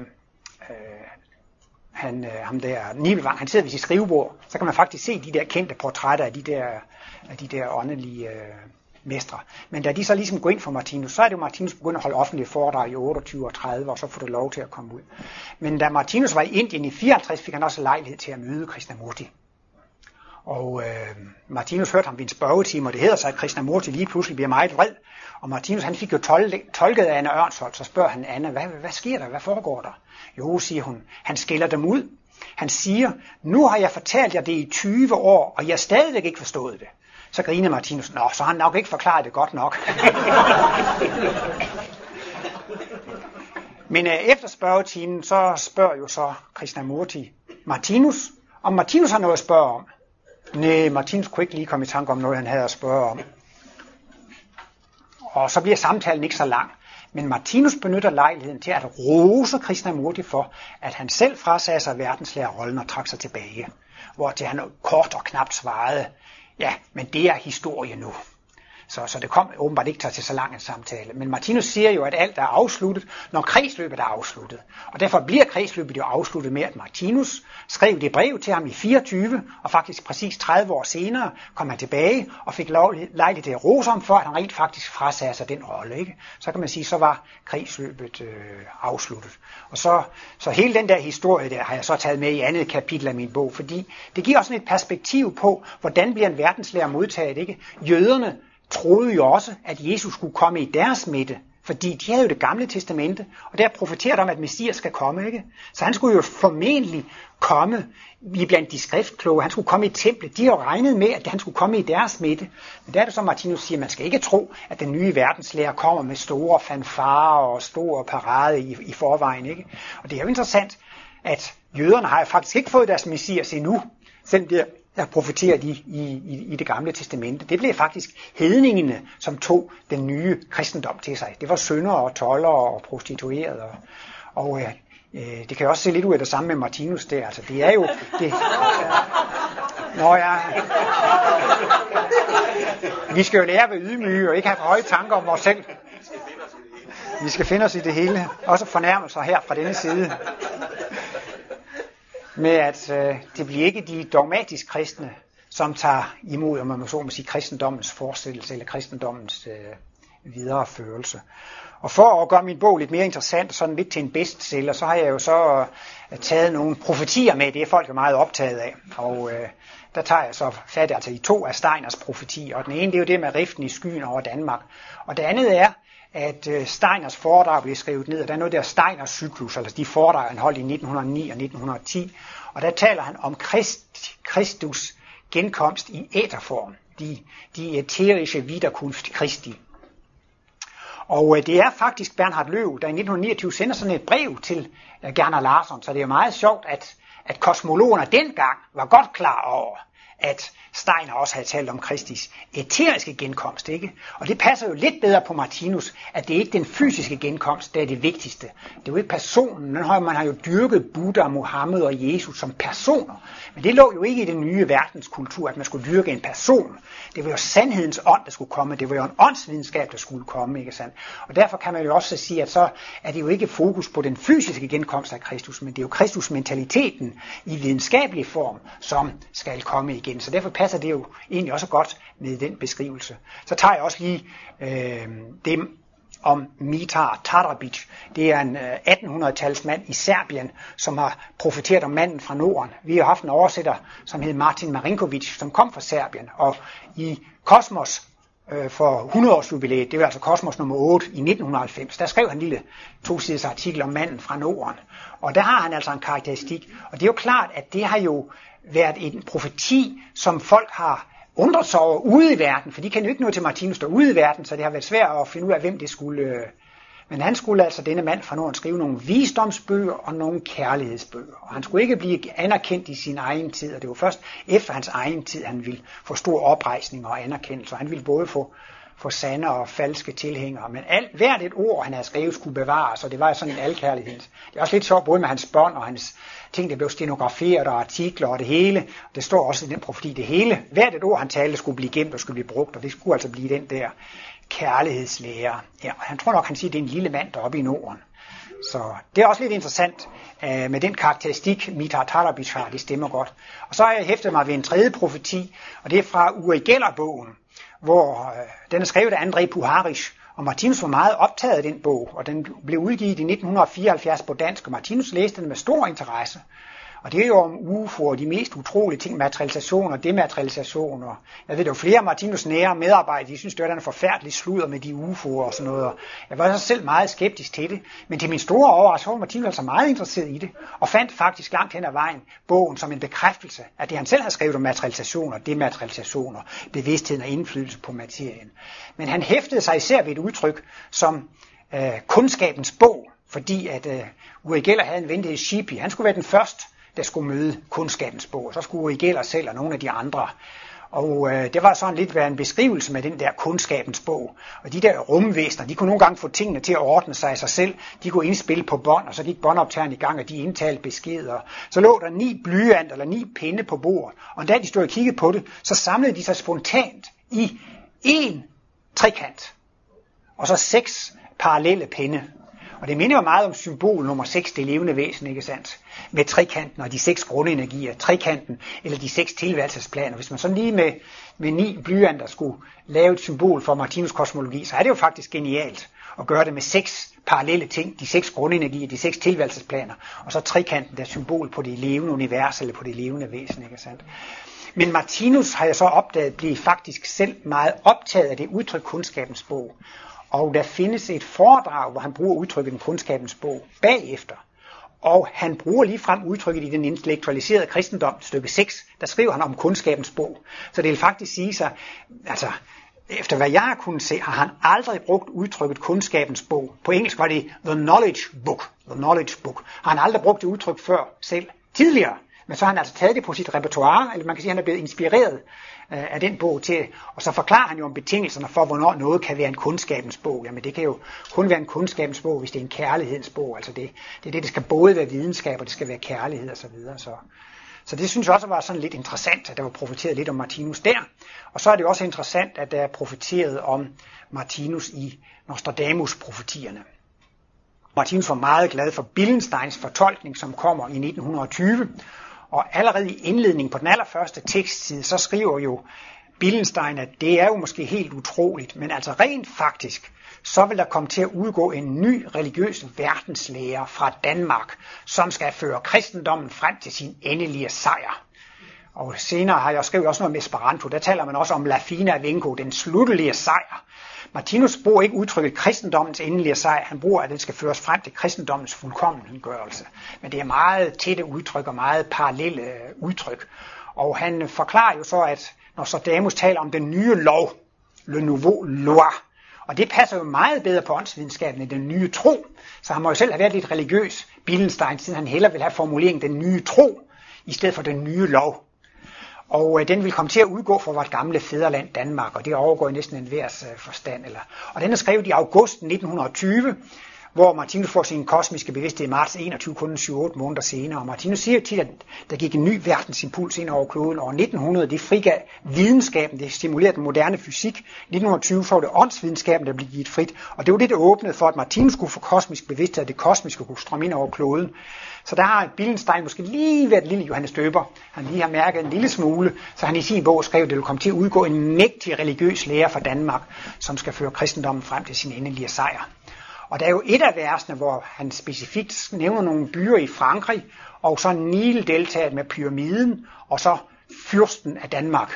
C: øh, han, øh, ham der, Nibelvang, han sidder ved sit skrivebord, så kan man faktisk se de der kendte portrætter af de der, af de der åndelige øh, mestre. Men da de så ligesom går ind for Martinus, så er det jo Martinus begyndt at holde offentlige foredrag i 28 og 30, og så får det lov til at komme ud. Men da Martinus var i Indien i 54, fik han også lejlighed til at møde Krishnamurti. Og øh, Martinus hørte ham ved en spørgetime, og det hedder sig, at Krishnamurti lige pludselig bliver meget vred. Og Martinus han fik jo tol- tolket af Anna Ørnsholt, så spørger han Anna, hvad, hvad sker der, hvad foregår der? Jo, siger hun, han skiller dem ud. Han siger, nu har jeg fortalt jer det i 20 år, og jeg har stadigvæk ikke forstået det. Så griner Martinus, nå, så har han nok ikke forklaret det godt nok. [laughs] Men øh, efter spørgetimen, så spørger jo så Krishnamurti Martinus, om Martinus har noget at spørge om. Nej, Martinus kunne ikke lige komme i tanke om noget, han havde at spørge om. Og så bliver samtalen ikke så lang. Men Martinus benytter lejligheden til at rose Krishnamurti for, at han selv frasagde sig verdenslærerrollen og trak sig tilbage. Hvor til han kort og knapt svarede, ja, men det er historie nu. Så, så det kom åbenbart ikke til så lang en samtale. Men Martinus siger jo, at alt er afsluttet, når kredsløbet er afsluttet. Og derfor bliver kredsløbet jo afsluttet med, at Martinus skrev det brev til ham i 24, og faktisk præcis 30 år senere kom han tilbage og fik lejlighed til at rose ham for, at han rent faktisk frasagde sig den rolle. Ikke? Så kan man sige, så var kredsløbet øh, afsluttet. Og så, så hele den der historie der har jeg så taget med i andet kapitel af min bog, fordi det giver også et perspektiv på, hvordan bliver en verdenslærer modtaget. Ikke? Jøderne troede jo også, at Jesus skulle komme i deres midte, fordi de havde jo det gamle testamente, og der profeterede om, at Messias skal komme, ikke? Så han skulle jo formentlig komme i blandt de skriftkloge, han skulle komme i templet. De har jo regnet med, at han skulle komme i deres midte. Men der er det så, Martinus siger, at man skal ikke tro, at den nye verdenslærer kommer med store fanfarer og store parade i, i forvejen, ikke? Og det er jo interessant, at jøderne har faktisk ikke fået deres messias endnu, selvom det der profeteret i, i, i, i det gamle testamente. Det blev faktisk hedningene, som tog den nye kristendom til sig. Det var sønder og toller og prostituerede. Og, og øh, øh det kan også se lidt ud af det samme med Martinus der. Altså, det er jo... Det, Nå ja. Vi skal jo lære at være ydmyge og ikke have for høje tanker om os selv. Vi skal finde os i det hele. Også fornærmelser her fra denne side med at øh, det bliver ikke de dogmatisk kristne, som tager imod, om man så må sige, kristendommens forestillelse eller kristendommens øh, videreførelse. Og for at gøre min bog lidt mere interessant, sådan lidt til en bestseller, så har jeg jo så øh, taget nogle profetier med, det er folk jo meget optaget af. Og øh, der tager jeg så fat altså i to af Steiners profetier. Og den ene, det er jo det med riften i skyen over Danmark. Og det andet er, at øh, Steiners foredrag blev skrevet ned, og der er noget der Steiners cyklus, altså de foredrag, han holdt i 1909 og 1910, og der taler han om Christ, Kristus genkomst i æterform, de, de øh, æteriske Wiederkunft Kristi. Og øh, det er faktisk Bernhard Løv, der i 1929 sender sådan et brev til øh, Gerner Larsson, så det er meget sjovt, at, at kosmologerne dengang var godt klar over, at Steiner også havde talt om Kristis eteriske genkomst, ikke? Og det passer jo lidt bedre på Martinus, at det ikke er den fysiske genkomst, der er det vigtigste. Det er jo ikke personen. Man har jo dyrket Buddha, Mohammed og Jesus som personer. Men det lå jo ikke i den nye verdenskultur, at man skulle dyrke en person. Det var jo sandhedens ånd, der skulle komme. Det var jo en åndsvidenskab, der skulle komme, ikke sandt? Og derfor kan man jo også sige, at så er det jo ikke fokus på den fysiske genkomst af Kristus, men det er jo Kristus-mentaliteten i videnskabelig form, som skal komme igen. Så derfor passer det jo egentlig også godt med den beskrivelse. Så tager jeg også lige øh, dem om Mitar Tarabic. Det er en øh, 1800-tals mand i Serbien, som har profeteret om manden fra Norden. Vi har haft en oversætter, som hed Martin Marinkovic, som kom fra Serbien. Og i Kosmos øh, for 100 års jubilæet, det var altså Kosmos nummer 8 i 1990, der skrev han en lille to-siders artikel om manden fra Norden. Og der har han altså en karakteristik. Og det er jo klart, at det har jo været en profeti, som folk har undret sig over ude i verden, for de kan jo ikke nå til Martinus der ude i verden, så det har været svært at finde ud af, hvem det skulle... Øh. Men han skulle altså, denne mand fra Norden, skrive nogle visdomsbøger og nogle kærlighedsbøger. Og han skulle ikke blive anerkendt i sin egen tid, og det var først efter hans egen tid, han ville få stor oprejsning og anerkendelse. Og han ville både få, få sande og falske tilhængere. Men alt, hvert et ord, han havde skrevet, skulle bevares, og det var sådan en alkærlighed. Det er også lidt sjovt, både med hans bånd og hans ting, der blev stenograferet og artikler og det hele. Det står også i den profeti, det hele. Hvert et ord, han talte, skulle blive gemt og skulle blive brugt, og det skulle altså blive den der kærlighedslærer. Ja, og han tror nok, han siger, at det er en lille mand deroppe i Norden. Så det er også lidt interessant øh, med den karakteristik, Mitar Tarabic har, det stemmer godt. Og så har jeg hæftet mig ved en tredje profeti, og det er fra Uri Geller-bogen, hvor øh, den er skrevet af André Puharish, og Martinus var meget optaget af den bog, og den blev udgivet i 1974 på dansk, og Martinus læste den med stor interesse. Og det er jo om UFO'er, de mest utrolige ting, materialisation og dematerialisation. Og jeg ved, der var flere af Martinus nære medarbejdere, de synes, det var en forfærdelig sludder med de UFO'er og sådan noget. Og jeg var så selv meget skeptisk til det. Men til min store overraskelse var Martinus altså meget interesseret i det, og fandt faktisk langt hen ad vejen bogen som en bekræftelse af det, han selv havde skrevet om materialisation og dematerialisation og bevidstheden og indflydelse på materien. Men han hæftede sig især ved et udtryk som øh, kundskabens bog, fordi at øh, Uri Geller havde en ven, der Shipi. Han skulle være den første der skulle møde kundskabens bog. Så skulle I gælder selv og nogle af de andre. Og øh, det var sådan lidt være en beskrivelse med den der kundskabens bog. Og de der rumvæsner, de kunne nogle gange få tingene til at ordne sig af sig selv. De kunne indspille på bånd, og så gik båndoptageren i gang, og de indtalte beskeder. Så lå der ni blyant eller ni pinde på bordet. Og da de stod og kiggede på det, så samlede de sig spontant i en trekant. Og så seks parallelle pinde. Og det minder jo meget om symbol nummer 6, det levende væsen, ikke sandt? Med trekanten og de seks grundenergier, trekanten eller de seks tilværelsesplaner. Hvis man sådan lige med, med ni blyanter skulle lave et symbol for Martinus kosmologi, så er det jo faktisk genialt at gøre det med seks parallelle ting, de seks grundenergier, de seks tilværelsesplaner, og så trekanten, der er symbol på det levende univers eller på det levende væsen, ikke sandt? Men Martinus har jeg så opdaget, blive faktisk selv meget optaget af det udtryk kundskabens bog. Og der findes et foredrag, hvor han bruger udtrykket den kundskabens bog bagefter. Og han bruger lige frem udtrykket i den intellektualiserede kristendom, stykke 6, der skriver han om kundskabens bog. Så det vil faktisk sige sig, altså efter hvad jeg har kunnet se, har han aldrig brugt udtrykket kundskabens bog. På engelsk var det the knowledge book. The knowledge book. Har han aldrig brugt det udtryk før selv tidligere. Men så har han altså taget det på sit repertoire, eller man kan sige, at han er blevet inspireret øh, af den bog til, og så forklarer han jo om betingelserne for, hvornår noget kan være en kundskabens bog. Jamen det kan jo kun være en kundskabens bog, hvis det er en kærlighedens bog. Altså det, det er det, det skal både være videnskab, og det skal være kærlighed osv. Så, så, så det synes jeg også var sådan lidt interessant, at der var profeteret lidt om Martinus der. Og så er det også interessant, at der er profeteret om Martinus i Nostradamus-profetierne. Martinus var meget glad for Billensteins fortolkning, som kommer i 1920, og allerede i indledningen på den allerførste tekstside, så skriver jo Billenstein, at det er jo måske helt utroligt, men altså rent faktisk, så vil der komme til at udgå en ny religiøs verdenslære fra Danmark, som skal føre kristendommen frem til sin endelige sejr. Og senere har jeg skrevet også noget med Esperanto, der taler man også om La Fina Vinco, den sluttelige sejr. Martinus bruger ikke udtrykket kristendommens endelige sejr, han bruger, at den skal føres frem til kristendommens fuldkommengørelse. Men det er meget tætte udtryk og meget parallelle øh, udtryk. Og han forklarer jo så, at når så taler om den nye lov, le nouveau loi, og det passer jo meget bedre på åndsvidenskaben end den nye tro. Så han må jo selv have været lidt religiøs, Billenstein, siden han hellere vil have formuleringen den nye tro, i stedet for den nye lov. Og øh, den vil komme til at udgå fra vores gamle fædreland Danmark, og det overgår næsten en værs øh, forstand. Eller. Og den er skrevet i august 1920, hvor Martinus får sin kosmiske bevidsthed i marts 21, kun 7-8 måneder senere. Og Martinus siger tit, at der gik en ny verdensimpuls ind over kloden. Og 1900, det frigav videnskaben, det stimulerede den moderne fysik. 1920 så var det åndsvidenskaben, der blev givet frit. Og det var det, der åbnede for, at Martinus skulle få kosmisk bevidsthed, at det kosmiske kunne strømme ind over kloden. Så der har Billenstein måske lige været lille Johannes Døber. Han lige har mærket en lille smule, så han i sin bog skrev, at det vil komme til at udgå en mægtig religiøs lærer fra Danmark, som skal føre kristendommen frem til sin endelige sejr. Og der er jo et af versene, hvor han specifikt nævner nogle byer i Frankrig, og så Nile-deltaget med pyramiden, og så fyrsten af Danmark.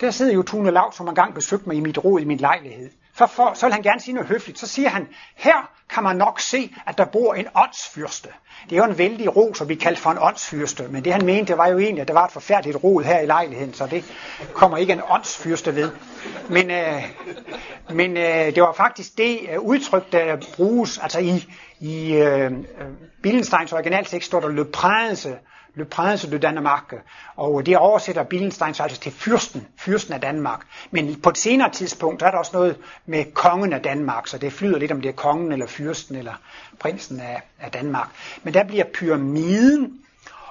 C: Der sidder jo Tune Lav, som engang besøgte mig i mit råd i min lejlighed. Så, for, så vil han gerne sige noget høfligt. Så siger han, her kan man nok se, at der bor en åndsfyrste. Det er jo en vældig ro, som vi kalder for en åndsfyrste. Men det han mente, det var jo egentlig, at der var et forfærdeligt rod her i lejligheden, så det kommer ikke en åndsfyrste ved. Men, øh, men øh, det var faktisk det øh, udtryk, der bruges, altså i, i øh, øh Billensteins originaltekst står der Le Prince, Le Prince de Danemark, og det oversætter Billenstein altså til fyrsten, fyrsten af Danmark. Men på et senere tidspunkt, der er der også noget med kongen af Danmark, så det flyder lidt om det er kongen eller fyrsten eller prinsen af, af Danmark. Men der bliver pyramiden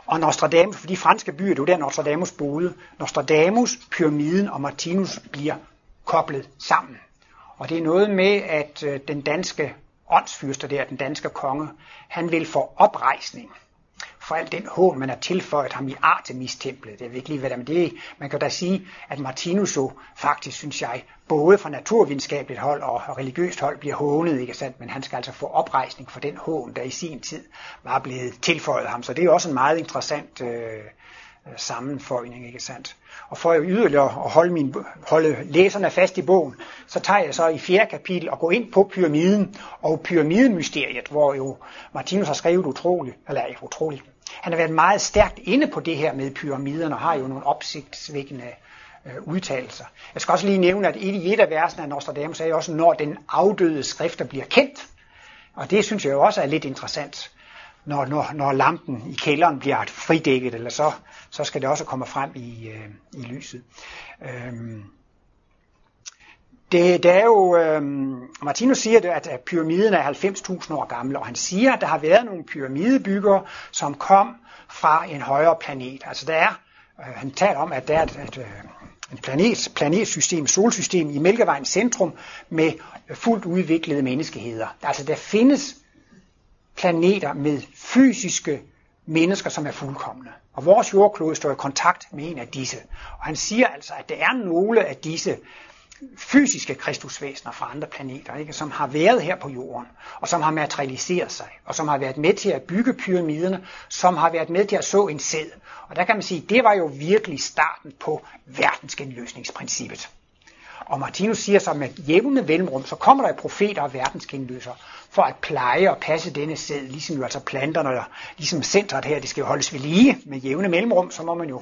C: og Nostradamus, for de franske byer, det er jo der Nostradamus boede, Nostradamus, pyramiden og Martinus bliver koblet sammen. Og det er noget med, at øh, den danske åndsfyrste der, den danske konge, han vil få oprejsning for al den hån, man har tilføjet ham i Artemis-templet. Det er virkelig, hvad der er. det Man kan da sige, at Martinus jo faktisk, synes jeg, både fra naturvidenskabeligt hold og religiøst hold bliver hånet, ikke sandt? Men han skal altså få oprejsning for den hån, der i sin tid var blevet tilføjet ham. Så det er også en meget interessant øh, Øh, sammenføjning, ikke sandt? Og for yderligere at holde, min, holde læserne fast i bogen, så tager jeg så i fjerde kapitel og går ind på pyramiden og pyramidemysteriet, hvor jo Martinus har skrevet utroligt, eller ikke utroligt, han har været meget stærkt inde på det her med pyramiderne og har jo nogle opsigtsvækkende øh, udtalelser. Jeg skal også lige nævne, at i et af versene af Nostradamus er også, når den afdøde skrifter bliver kendt. Og det synes jeg jo også er lidt interessant når, når, når lampen i kælderen bliver fridækket, eller så, så skal det også komme frem i, øh, i lyset. Øhm, det, det er jo, øhm, Martinus siger, det, at pyramiden er 90.000 år gammel, og han siger, at der har været nogle pyramidebyggere, som kom fra en højere planet. Altså der er, øh, han taler om, at der er et, et, øh, et planet, planetsystem, solsystem i Mælkevejens centrum med fuldt udviklede menneskeheder. Altså der findes planeter med fysiske mennesker, som er fuldkommende. Og vores jordklode står i kontakt med en af disse. Og han siger altså, at der er nogle af disse fysiske kristusvæsener fra andre planeter, ikke, som har været her på jorden, og som har materialiseret sig, og som har været med til at bygge pyramiderne, som har været med til at så en sæd. Og der kan man sige, det var jo virkelig starten på verdensgenløsningsprincippet. Og Martinus siger så, at med jævne mellemrum, så kommer der profeter og verdensgenløser, for at pleje og passe denne sæd, ligesom jo altså planterne, og ligesom centret her, det skal jo holdes ved lige med jævne mellemrum, så må man jo.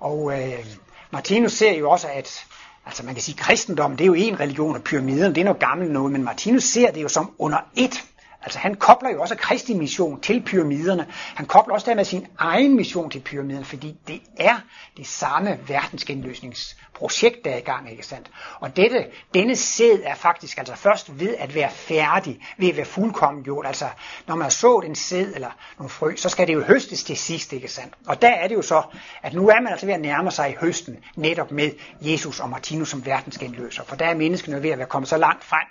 C: Og øh, Martinus ser jo også, at altså man kan sige, kristendommen, det er jo en religion, og pyramiden, det er noget gammelt noget, men Martinus ser det jo som under et. Altså han kobler jo også Kristi mission til pyramiderne. Han kobler også dermed sin egen mission til pyramiderne, fordi det er det samme verdensgenløsningsprojekt, der er i gang, ikke sandt? Og dette, denne sæd er faktisk altså først ved at være færdig, ved at være fuldkommen gjort. Altså når man har sået en sæd eller nogle frø, så skal det jo høstes til sidst, ikke sandt? Og der er det jo så, at nu er man altså ved at nærme sig høsten, netop med Jesus og Martinus som verdensgenløser. For der er menneskene ved at være kommet så langt frem,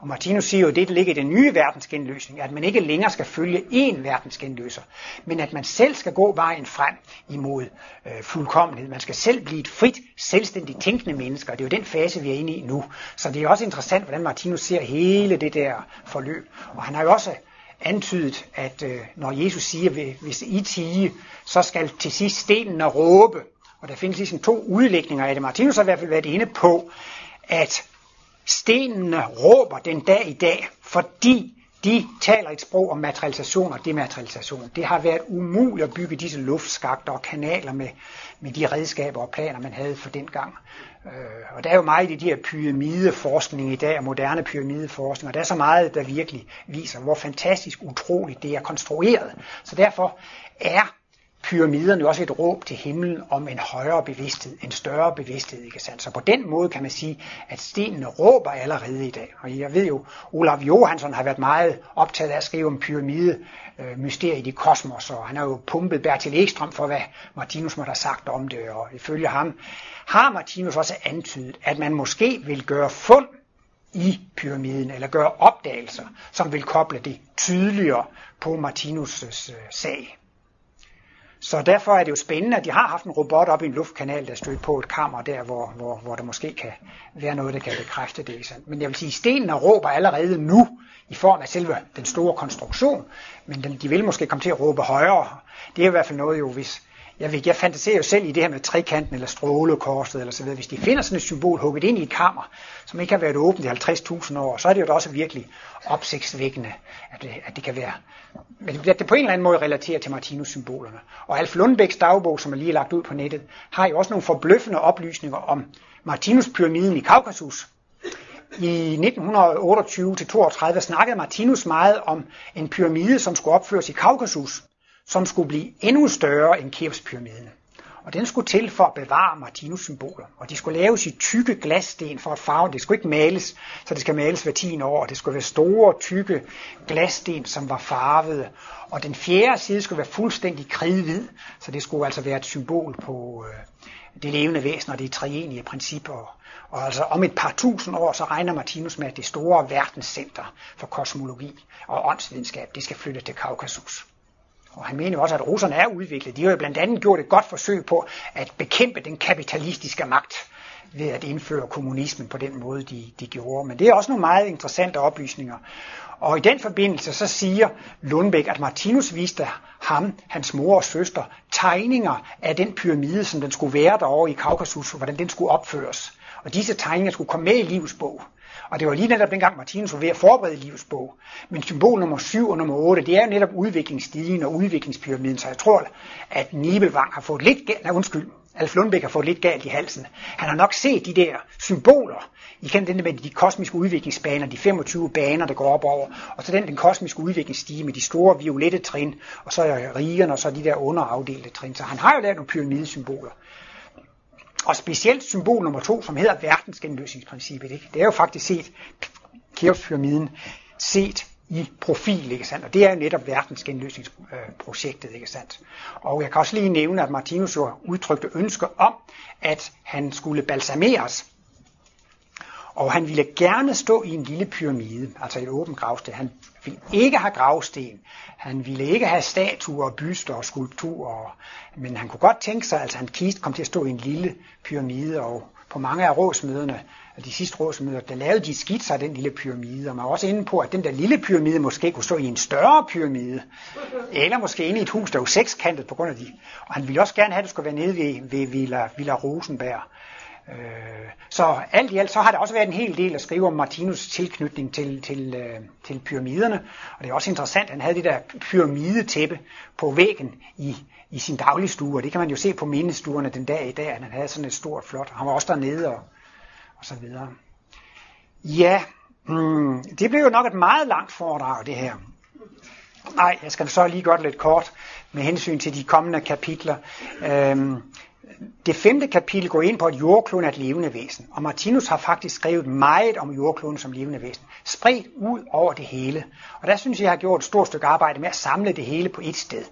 C: og Martinus siger jo, at det der ligger i den nye verdensgenløsning, at man ikke længere skal følge én verdensgenløser, men at man selv skal gå vejen frem imod øh, fuldkommenhed. Man skal selv blive et frit, selvstændigt tænkende menneske, og det er jo den fase, vi er inde i nu. Så det er også interessant, hvordan Martinus ser hele det der forløb. Og han har jo også antydet, at øh, når Jesus siger, hvis I tige, så skal til sidst stenen råbe. Og der findes ligesom to udlægninger af det. Martinus har i hvert fald været inde på, at stenene råber den dag i dag, fordi de taler et sprog om materialisation og dematerialisation. Det har været umuligt at bygge disse luftskakter og kanaler med, med de redskaber og planer, man havde for den gang. Øh, og der er jo meget i de her pyramideforskning i dag, og moderne pyramideforskning, og der er så meget, der virkelig viser, hvor fantastisk utroligt det er konstrueret. Så derfor er pyramiderne også et råb til himlen om en højere bevidsthed, en større bevidsthed. Ikke sandt? Så på den måde kan man sige, at stenene råber allerede i dag. Og jeg ved jo, Olaf Johansson har været meget optaget af at skrive om pyramide øh, mysteriet i kosmos, og han har jo pumpet Bertil Ekstrøm for, hvad Martinus måtte have sagt om det, og ifølge ham har Martinus også antydet, at man måske vil gøre fund i pyramiden, eller gøre opdagelser, som vil koble det tydeligere på Martinus' øh, sag. Så derfor er det jo spændende, at de har haft en robot op i en luftkanal, der stødt på et kammer der, hvor, hvor, hvor der måske kan være noget, der kan bekræfte det. Sådan. Men jeg vil sige, stenen råber allerede nu i form af selve den store konstruktion, men den, de vil måske komme til at råbe højere. Det er i hvert fald noget jo, hvis, jeg, ved, jeg fantaserer jo selv i det her med trekanten eller strålekorset eller så videre. Hvis de finder sådan et symbol hugget ind i et kammer, som ikke har været åbent i 50.000 år, så er det jo da også virkelig opsigtsvækkende, at det, at det kan være. Men det, det på en eller anden måde relaterer til Martinus-symbolerne. Og Alf Lundbæks dagbog, som er lige lagt ud på nettet, har jo også nogle forbløffende oplysninger om Martinus-pyramiden i Kaukasus. I 1928-32 snakkede Martinus meget om en pyramide, som skulle opføres i Kaukasus som skulle blive endnu større end Keopspyramiden. Og den skulle til for at bevare Martinus-symboler. Og de skulle laves i tykke glassten for at farve. Det skulle ikke males, så det skal males hver 10 år. Det skulle være store, tykke glassten, som var farvede. Og den fjerde side skulle være fuldstændig kridhvid, så det skulle altså være et symbol på øh, det levende væsen og det treenige princip. Og, og altså om et par tusind år, så regner Martinus med, at det store verdenscenter for kosmologi og åndsvidenskab, det skal flytte til Kaukasus. Og han mener også, at russerne er udviklet. De har jo blandt andet gjort et godt forsøg på at bekæmpe den kapitalistiske magt ved at indføre kommunismen på den måde, de, de gjorde. Men det er også nogle meget interessante oplysninger. Og i den forbindelse så siger Lundbæk, at Martinus viste ham, hans mor og søster, tegninger af den pyramide, som den skulle være derovre i Kaukasus, hvordan den skulle opføres. Og disse tegninger skulle komme med i livsbog. Og det var lige netop dengang Martinus var ved at forberede livsbog. Men symbol nummer 7 og nummer 8, det er jo netop udviklingsstigen og udviklingspyramiden, så jeg tror, at Nibelvang har fået lidt galt, nej, undskyld, Alf Lundbæk har fået lidt galt i halsen. Han har nok set de der symboler. I kender den med de kosmiske udviklingsbaner, de 25 baner, der går op over, og så den, den kosmiske udviklingsstige med de store violette trin, og så er rigerne, og så de der underafdelte trin. Så han har jo lavet nogle pyramidesymboler. Og specielt symbol nummer to, som hedder verdensgenløsningsprincippet. Ikke? Det er jo faktisk set, Kæopspyramiden set i profil, ikke sandt? Og det er jo netop verdensgenløsningsprojektet, ikke sandt? Og jeg kan også lige nævne, at Martinus jo udtrykte ønske om, at han skulle balsameres. Og han ville gerne stå i en lille pyramide, altså et åbent gravsted. Han ville ikke have gravsten. Han ville ikke have statuer, byster og skulpturer. Men han kunne godt tænke sig, altså, at altså, han kist kom til at stå i en lille pyramide. Og på mange af rådsmøderne, de sidste rådsmøder, der lavede de skitser af den lille pyramide. Og man var også inde på, at den der lille pyramide måske kunne stå i en større pyramide. Eller måske inde i et hus, der var sekskantet på grund af de. Og han ville også gerne have, at det skulle være nede ved, ved Villa, Villa Rosenberg. Øh, så alt i alt, så har der også været en hel del at skrive om Martinus tilknytning til, til, øh, til pyramiderne. Og det er også interessant, at han havde det der pyramidetæppe på væggen i, i sin dagligstue, og det kan man jo se på mindestuerne den dag i dag, at han havde sådan et stort flot. Han var også dernede og, og så videre. Ja, mm, det blev jo nok et meget langt foredrag, det her. Nej, jeg skal så lige godt lidt kort med hensyn til de kommende kapitler. Øhm, det femte kapitel går ind på, at jordkloden er et levende væsen. Og Martinus har faktisk skrevet meget om jordkloden som levende væsen. Spredt ud over det hele. Og der synes jeg, jeg har gjort et stort stykke arbejde med at samle det hele på et sted.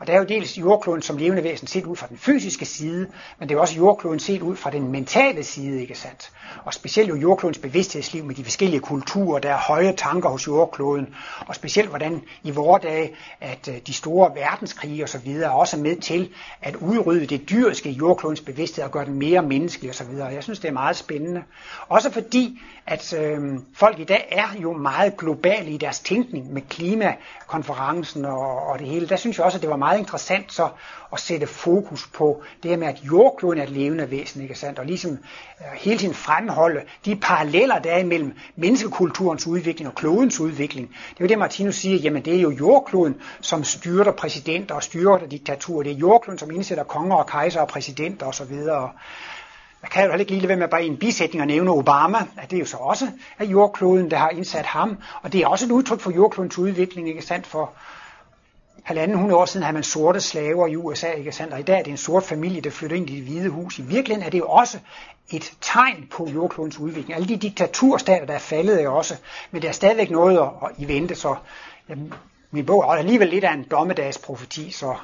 C: Og der er jo dels jordkloden som levende væsen set ud fra den fysiske side, men det er også jordkloden set ud fra den mentale side, ikke sandt? Og specielt jo jordklodens bevidsthedsliv med de forskellige kulturer, der er høje tanker hos jordkloden, og specielt hvordan i vore dage, at øh, de store verdenskrige osv. er også med til at udrydde det dyriske i jordklodens bevidsthed og gøre den mere menneskelig osv. Jeg synes, det er meget spændende. Også fordi, at øh, folk i dag er jo meget globale i deres tænkning med klimakonferencen og, og det hele. Der synes jeg også, at det var meget meget interessant så at sætte fokus på det her med, at jordkloden er et levende væsen, ikke sandt? Og ligesom øh, hele tiden fremholde de paralleller, der er imellem menneskekulturens udvikling og klodens udvikling. Det er jo det, Martinus siger, jamen det er jo jordkloden, som styrter præsidenter og styrter diktaturer. Det er jordkloden, som indsætter konger og kejser og præsidenter osv. Jeg kan jo heller ikke lige lade være med bare i en bisætning at nævne Obama, at det er jo så også af jordkloden, der har indsat ham, og det er også et udtryk for jordklodens udvikling, ikke sandt, for halvanden hundrede år siden havde man sorte slaver i USA, ikke sandt, og i dag er det en sort familie, der flytter ind i det hvide hus. I virkeligheden er det jo også et tegn på jordklodens udvikling. Alle de diktaturstater, der er faldet, er også, men der er stadigvæk noget at, at i vente, så jamen, min bog er alligevel lidt af en dommedagsprofeti, så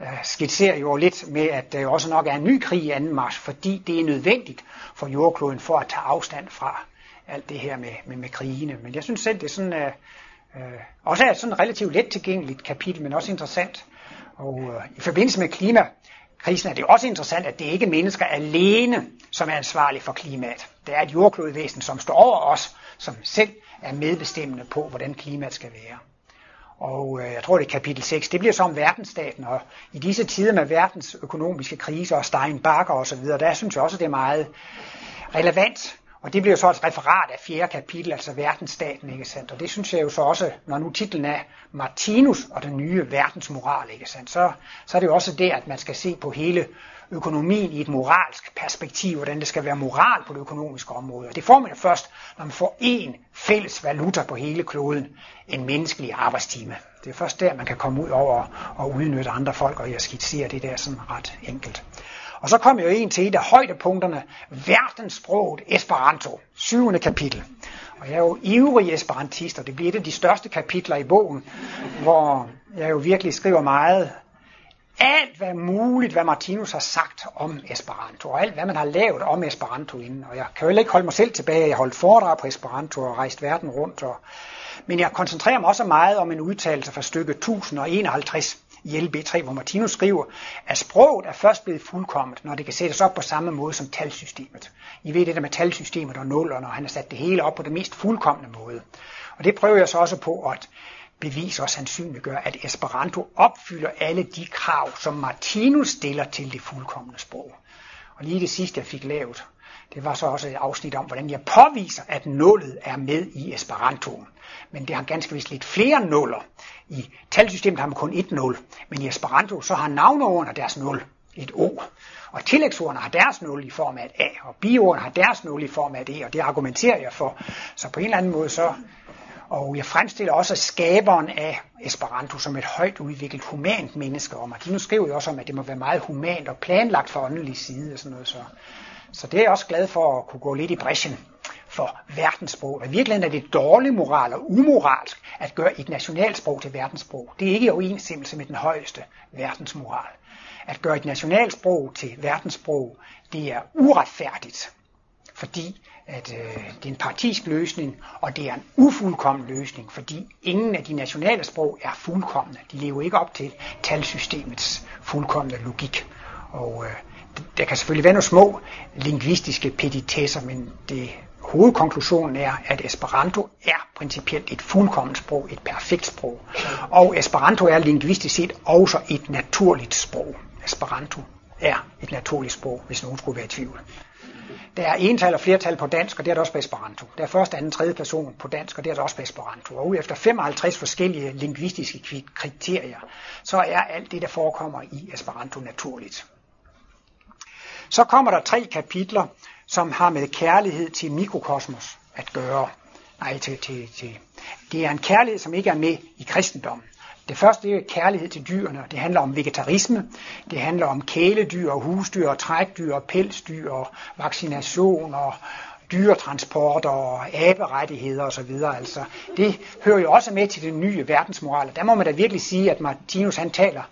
C: øh, skitserer jo lidt med, at der også nok er en ny krig i anden marts, fordi det er nødvendigt for jordkloden for at tage afstand fra alt det her med, med, med krigene. Men jeg synes selv, det er sådan, øh, øh, også er sådan et relativt let tilgængeligt kapitel, men også interessant. Og øh, i forbindelse med klimakrisen er det også interessant, at det ikke er mennesker alene, som er ansvarlige for klimaet. Det er et jordklodvæsen, som står over os, som selv er medbestemmende på, hvordan klimaet skal være. Og øh, jeg tror, det er kapitel 6. Det bliver så om verdensstaten, og i disse tider med verdens økonomiske kriser og Steinbacher osv., der synes jeg også, det er meget relevant. Og det bliver så et referat af fjerde kapitel, altså verdensstaten, ikke sandt? Og det synes jeg jo så også, når nu titlen er Martinus og den nye verdensmoral, ikke sandt? Så, så er det jo også det, at man skal se på hele økonomien i et moralsk perspektiv, hvordan det skal være moral på det økonomiske område. Og det får man jo først, når man får én fælles valuta på hele kloden, en menneskelig arbejdstime. Det er først der, man kan komme ud over og udnytte andre folk, og jeg skitserer det der sådan ret enkelt. Og så kom jo en til et af højdepunkterne, verdenssproget Esperanto, syvende kapitel. Og jeg er jo ivrig esperantist, og det bliver et af de største kapitler i bogen, hvor jeg jo virkelig skriver meget alt hvad muligt, hvad Martinus har sagt om Esperanto, og alt hvad man har lavet om Esperanto inden. Og jeg kan jo ikke holde mig selv tilbage, jeg holdt foredrag på Esperanto og rejst verden rundt. Og... Men jeg koncentrerer mig også meget om en udtalelse fra stykke 1051 i LB3, hvor Martinus skriver, at sproget er først blevet fuldkommet, når det kan sættes op på samme måde som talsystemet. I ved det der med talsystemet og nullerne, og han har sat det hele op på den mest fuldkommende måde. Og det prøver jeg så også på at bevise og sandsynliggøre, at Esperanto opfylder alle de krav, som Martinus stiller til det fuldkommende sprog. Og lige det sidste, jeg fik lavet, det var så også et afsnit om, hvordan jeg påviser, at nullet er med i Esperanto. Men det har ganske vist lidt flere nuller. I talsystemet har man kun et nul, men i Esperanto så har navneordene deres nul, et O. Og tillægsordene har deres nul i form af et A, og biordene har deres nul i form af et E, og det argumenterer jeg for. Så på en eller anden måde så og jeg fremstiller også skaberen af Esperanto som et højt udviklet humant menneske. Og Martinus skriver jo også om, at det må være meget humant og planlagt for åndelig side og sådan noget. Så, så det er jeg også glad for at kunne gå lidt i bræschen for verdenssprog. Og i virkeligheden er det dårlig moral og umoralsk at gøre et nationalsprog til verdenssprog. Det er ikke i overensstemmelse med den højeste verdensmoral. At gøre et nationalsprog til verdenssprog, det er uretfærdigt, fordi at øh, det er en partisk løsning, og det er en ufuldkommen løsning, fordi ingen af de nationale sprog er fuldkommende. De lever ikke op til talsystemets fuldkommende logik. Og øh, der kan selvfølgelig være nogle små lingvistiske petitesser, men det hovedkonklusionen er, at Esperanto er principielt et fuldkommen sprog, et perfekt sprog. Og Esperanto er lingvistisk set også et naturligt sprog. Esperanto er et naturligt sprog, hvis nogen skulle være i tvivl. Der er ental og flertal på dansk, og det er der også på Esperanto. Der er første, anden, tredje person på dansk, og det er der også på Esperanto. Og efter 55 forskellige lingvistiske kriterier, så er alt det, der forekommer i Esperanto naturligt. Så kommer der tre kapitler, som har med kærlighed til mikrokosmos at gøre. Nej, til, til, til. Det er en kærlighed, som ikke er med i kristendommen. Det første det er kærlighed til dyrene, det handler om vegetarisme, det handler om kæledyr og husdyr og trækdyr og pelsdyr og vaccination og dyretransporter og aberettigheder osv. Altså, det hører jo også med til den nye verdensmoral. Der må man da virkelig sige, at Martinus han taler,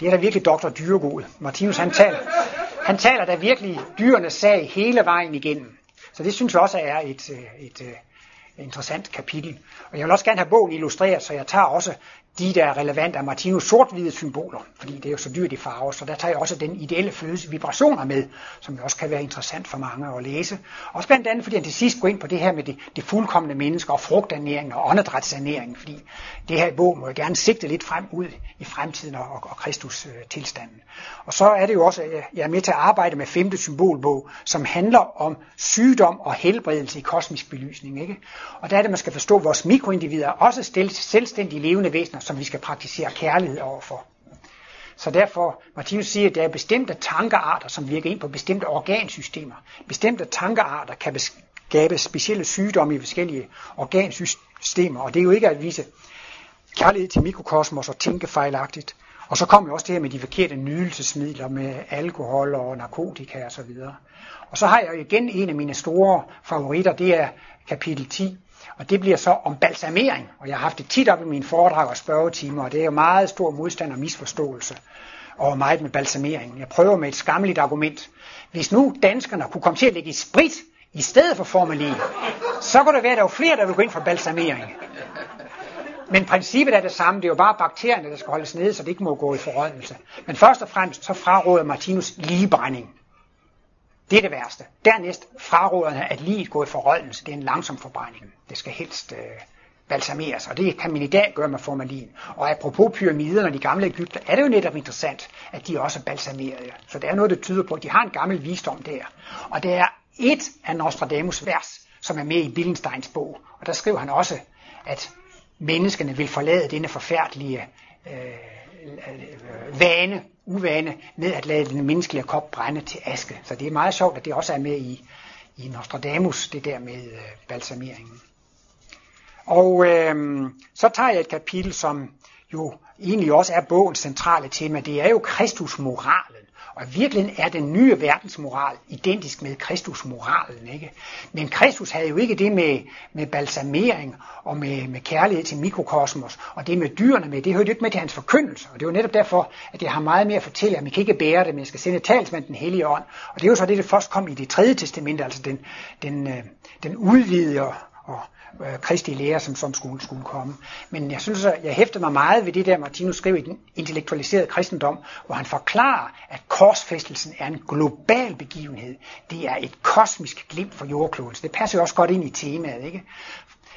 C: det er da virkelig doktor Dyregod. Martinus han taler, han taler da virkelig dyrenes sag hele vejen igennem. Så det synes jeg også er et, øh, et, et interessant kapitel. Og jeg vil også gerne have bogen illustreret, så jeg tager også de, der er relevante, er Martinus sort-hvide symboler, fordi det er jo så dyrt i farver, så der tager jeg også den ideelle følelse vibrationer med, som jo også kan være interessant for mange at læse. Også blandt andet, fordi han til sidst går ind på det her med det, det fuldkommende menneske og frugternæring og åndedrætsanering, fordi det her i bog må jeg gerne sigte lidt frem ud i fremtiden og, og, og Kristus øh, tilstanden. Og så er det jo også, at jeg er med til at arbejde med femte symbolbog, som handler om sygdom og helbredelse i kosmisk belysning. Ikke? Og der er det, man skal forstå, at vores mikroindivider er også selvstændige levende væsener, som vi skal praktisere kærlighed overfor. Så derfor, Martinus siger, at der er bestemte tankearter, som virker ind på bestemte organsystemer. Bestemte tankearter kan skabe specielle sygdomme i forskellige organsystemer, og det er jo ikke at vise kærlighed til mikrokosmos og tænke fejlagtigt. Og så kommer jo også det her med de forkerte nydelsesmidler med alkohol og narkotika osv. Og, og så har jeg igen en af mine store favoritter, det er kapitel 10, og det bliver så om balsamering, og jeg har haft det tit op i mine foredrag og spørgetimer, og det er jo meget stor modstand og misforståelse over meget med balsamering. Jeg prøver med et skammeligt argument. Hvis nu danskerne kunne komme til at lægge i sprit i stedet for formalin, så kunne der være, at der var flere, der ville gå ind for balsamering. Men princippet er det samme. Det er jo bare bakterierne, der skal holdes nede, så det ikke må gå i forrådnelse. Men først og fremmest så fraråder Martinus ligebrænding. Det er det værste. Dernæst fraråder han, at liget går i forrådnelse. Det er en langsom forbrænding. Det skal helst øh, balsameres, og det kan man i dag gøre med formalin. Og apropos pyramiderne og de gamle Ægypter, er det jo netop interessant, at de også er balsamerede. Så der er noget, der tyder på, at de har en gammel visdom der. Og det er et af Nostradamus vers, som er med i Billensteins bog. Og der skriver han også, at menneskene vil forlade denne forfærdelige øh, vane, uvane, med at lade den menneskelige krop brænde til aske. Så det er meget sjovt, at det også er med i, i Nostradamus, det der med øh, balsameringen. Og øh, så tager jeg et kapitel, som jo egentlig også er bogens centrale tema. Det er jo Kristus moralen. Og i virkeligheden er den nye verdensmoral identisk med Kristusmoralen. Ikke? Men Kristus havde jo ikke det med, med balsamering og med, med kærlighed til mikrokosmos, og det med dyrene med, det hørte ikke med til hans forkyndelse. Og det var netop derfor, at jeg har meget mere at fortælle, at man kan ikke bære det, men jeg skal sende talsmand den hellige ånd. Og det er jo så det, der først kom i det tredje testamente, altså den, den, øh, den udvidede og, og øh, Kristi lære, som, som skulle, skulle komme. Men jeg synes, at jeg hæfter mig meget ved det der, Martinus skrev i den intellektualiserede kristendom, hvor han forklarer, at korsfæstelsen er en global begivenhed. Det er et kosmisk glimt for jordkloden. Så det passer jo også godt ind i temaet, ikke?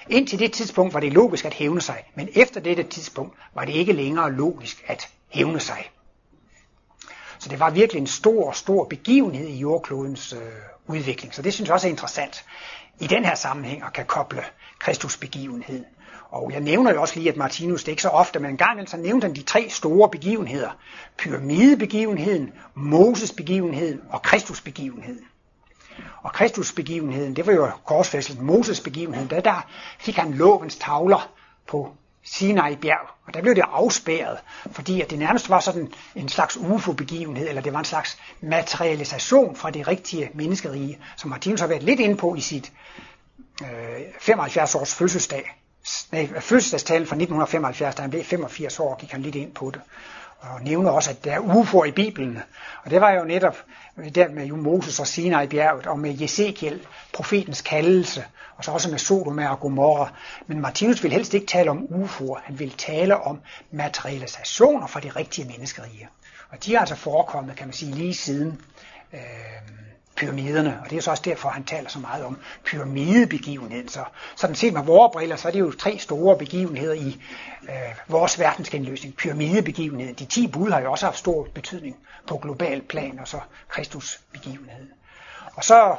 C: Indtil det tidspunkt var det logisk at hævne sig, men efter dette tidspunkt var det ikke længere logisk at hævne sig. Så det var virkelig en stor, stor begivenhed i jordklodens øh, udvikling. Så det synes jeg også er interessant i den her sammenhæng at kan koble Kristus begivenhed. Og jeg nævner jo også lige, at Martinus, det er ikke så ofte, men en gang så nævnte han de tre store begivenheder. Pyramidebegivenheden, Moses begivenheden og Kristus begivenheden. Og Kristus begivenheden, det var jo korsfæstelsen, Moses begivenheden, der, der fik han lovens tavler på Sinai bjerg. Og der blev det afspærret, fordi at det nærmest var sådan en slags UFO-begivenhed, eller det var en slags materialisation fra det rigtige menneskerige, som Martinus har været lidt inde på i sit øh, 75 års fødselsdag. Nej, fødselsdagstalen fra 1975, da han blev 85 år, gik han lidt ind på det. Og nævner også, at der er UFO'er i Bibelen. Og det var jo netop der med Moses og Sinai bjerget, og med Jesekiel, profetens kaldelse, og så også med Sodoma og Gomorra. Men Martinus vil helst ikke tale om UFO'er, han vil tale om materialisationer fra de rigtige menneskerige. Og de er altså forekommet, kan man sige, lige siden øh, pyramiderne, og det er så også derfor, han taler så meget om pyramidebegivenheden. Så sådan set med vores briller, så er det jo tre store begivenheder i øh, vores verdensgenløsning. Pyramidebegivenheden. De ti bud har jo også haft stor betydning på global plan, og så Kristus begivenhed. Og så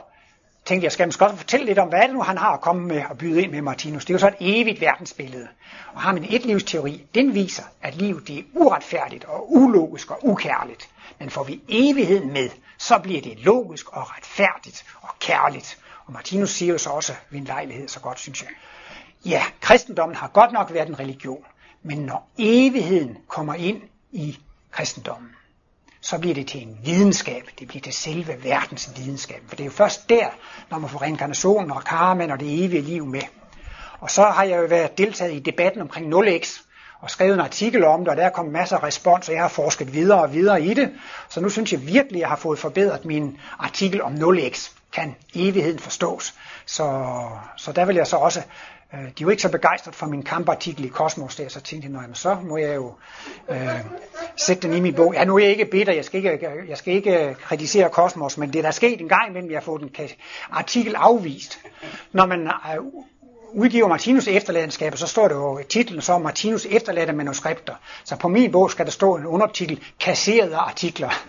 C: tænkte jeg, skal måske også fortælle lidt om, hvad er det nu, han har at komme med og byde ind med Martinus. Det er jo så et evigt verdensbillede. Og har min etlivsteori, den viser, at livet det er uretfærdigt og ulogisk og ukærligt. Men får vi evigheden med, så bliver det logisk og retfærdigt og kærligt. Og Martinus siger jo så også ved en lejlighed så godt, synes jeg. Ja, kristendommen har godt nok været en religion, men når evigheden kommer ind i kristendommen, så bliver det til en videnskab. Det bliver til selve verdens videnskab. For det er jo først der, når man får reinkarnationen og karma og det evige liv med. Og så har jeg jo været deltaget i debatten omkring 0x, og skrevet en artikel om det, og der er kommet masser af respons, og jeg har forsket videre og videre i det. Så nu synes jeg virkelig, at jeg har fået forbedret min artikel om 0x. Kan evigheden forstås? Så, så der vil jeg så også Øh, de er jo ikke så begejstret for min kampartikel i Kosmos der, så tænkte jeg, jamen, så må jeg jo øh, sætte den i min bog. Ja, nu er jeg ikke bitter, jeg skal ikke, jeg skal ikke kritisere Kosmos, men det er der sket en gang imellem, jeg har fået en artikel afvist. Når man øh, udgiver Martinus efterladenskaber, så står det jo i titlen så Martinus efterladte manuskripter. Så på min bog skal der stå en undertitel, kasserede artikler. [laughs]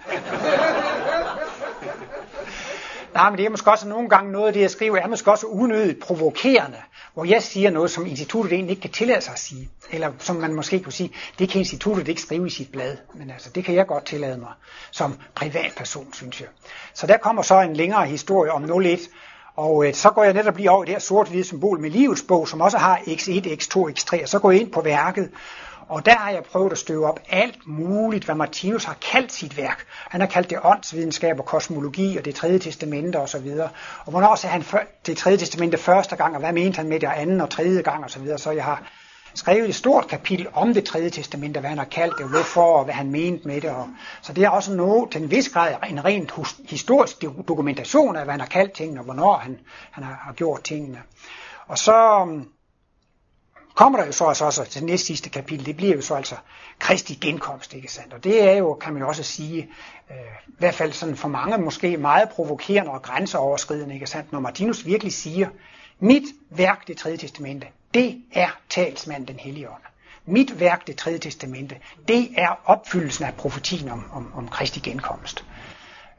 C: Nej, men det er måske også nogle gange noget af det, jeg skriver, er måske også unødigt provokerende, hvor jeg siger noget, som instituttet egentlig ikke kan tillade sig at sige. Eller som man måske kunne sige, det kan instituttet ikke skrive i sit blad, men altså, det kan jeg godt tillade mig som privatperson, synes jeg. Så der kommer så en længere historie om 01, og øh, så går jeg netop lige over i det her sort-hvide symbol med livets bog, som også har x1, x2, x3, og så går jeg ind på værket, og der har jeg prøvet at støve op alt muligt, hvad Martinus har kaldt sit værk. Han har kaldt det åndsvidenskab og kosmologi og det tredje testamente osv. Og, og hvornår sagde han det tredje testamente første gang, og hvad mente han med det anden og tredje gang osv. Så, så jeg har skrevet et stort kapitel om det tredje testamente, hvad han har kaldt det, hvorfor og hvad han mente med det. Og, så det er også noget, til en vis grad en rent historisk dokumentation af, hvad han har kaldt tingene, og hvornår han, han har, har gjort tingene. Og så, um, kommer der jo så også, også til næste sidste kapitel, det bliver jo så altså Kristi genkomst, ikke sandt? Og det er jo, kan man jo også sige, øh, i hvert fald sådan for mange måske meget provokerende og grænseoverskridende, ikke sandt? Når Martinus virkelig siger, mit værk, det tredje testamente, det er talsmanden den hellige ånd. Mit værk, det tredje testamente, det er opfyldelsen af profetien om, om, om Kristi genkomst.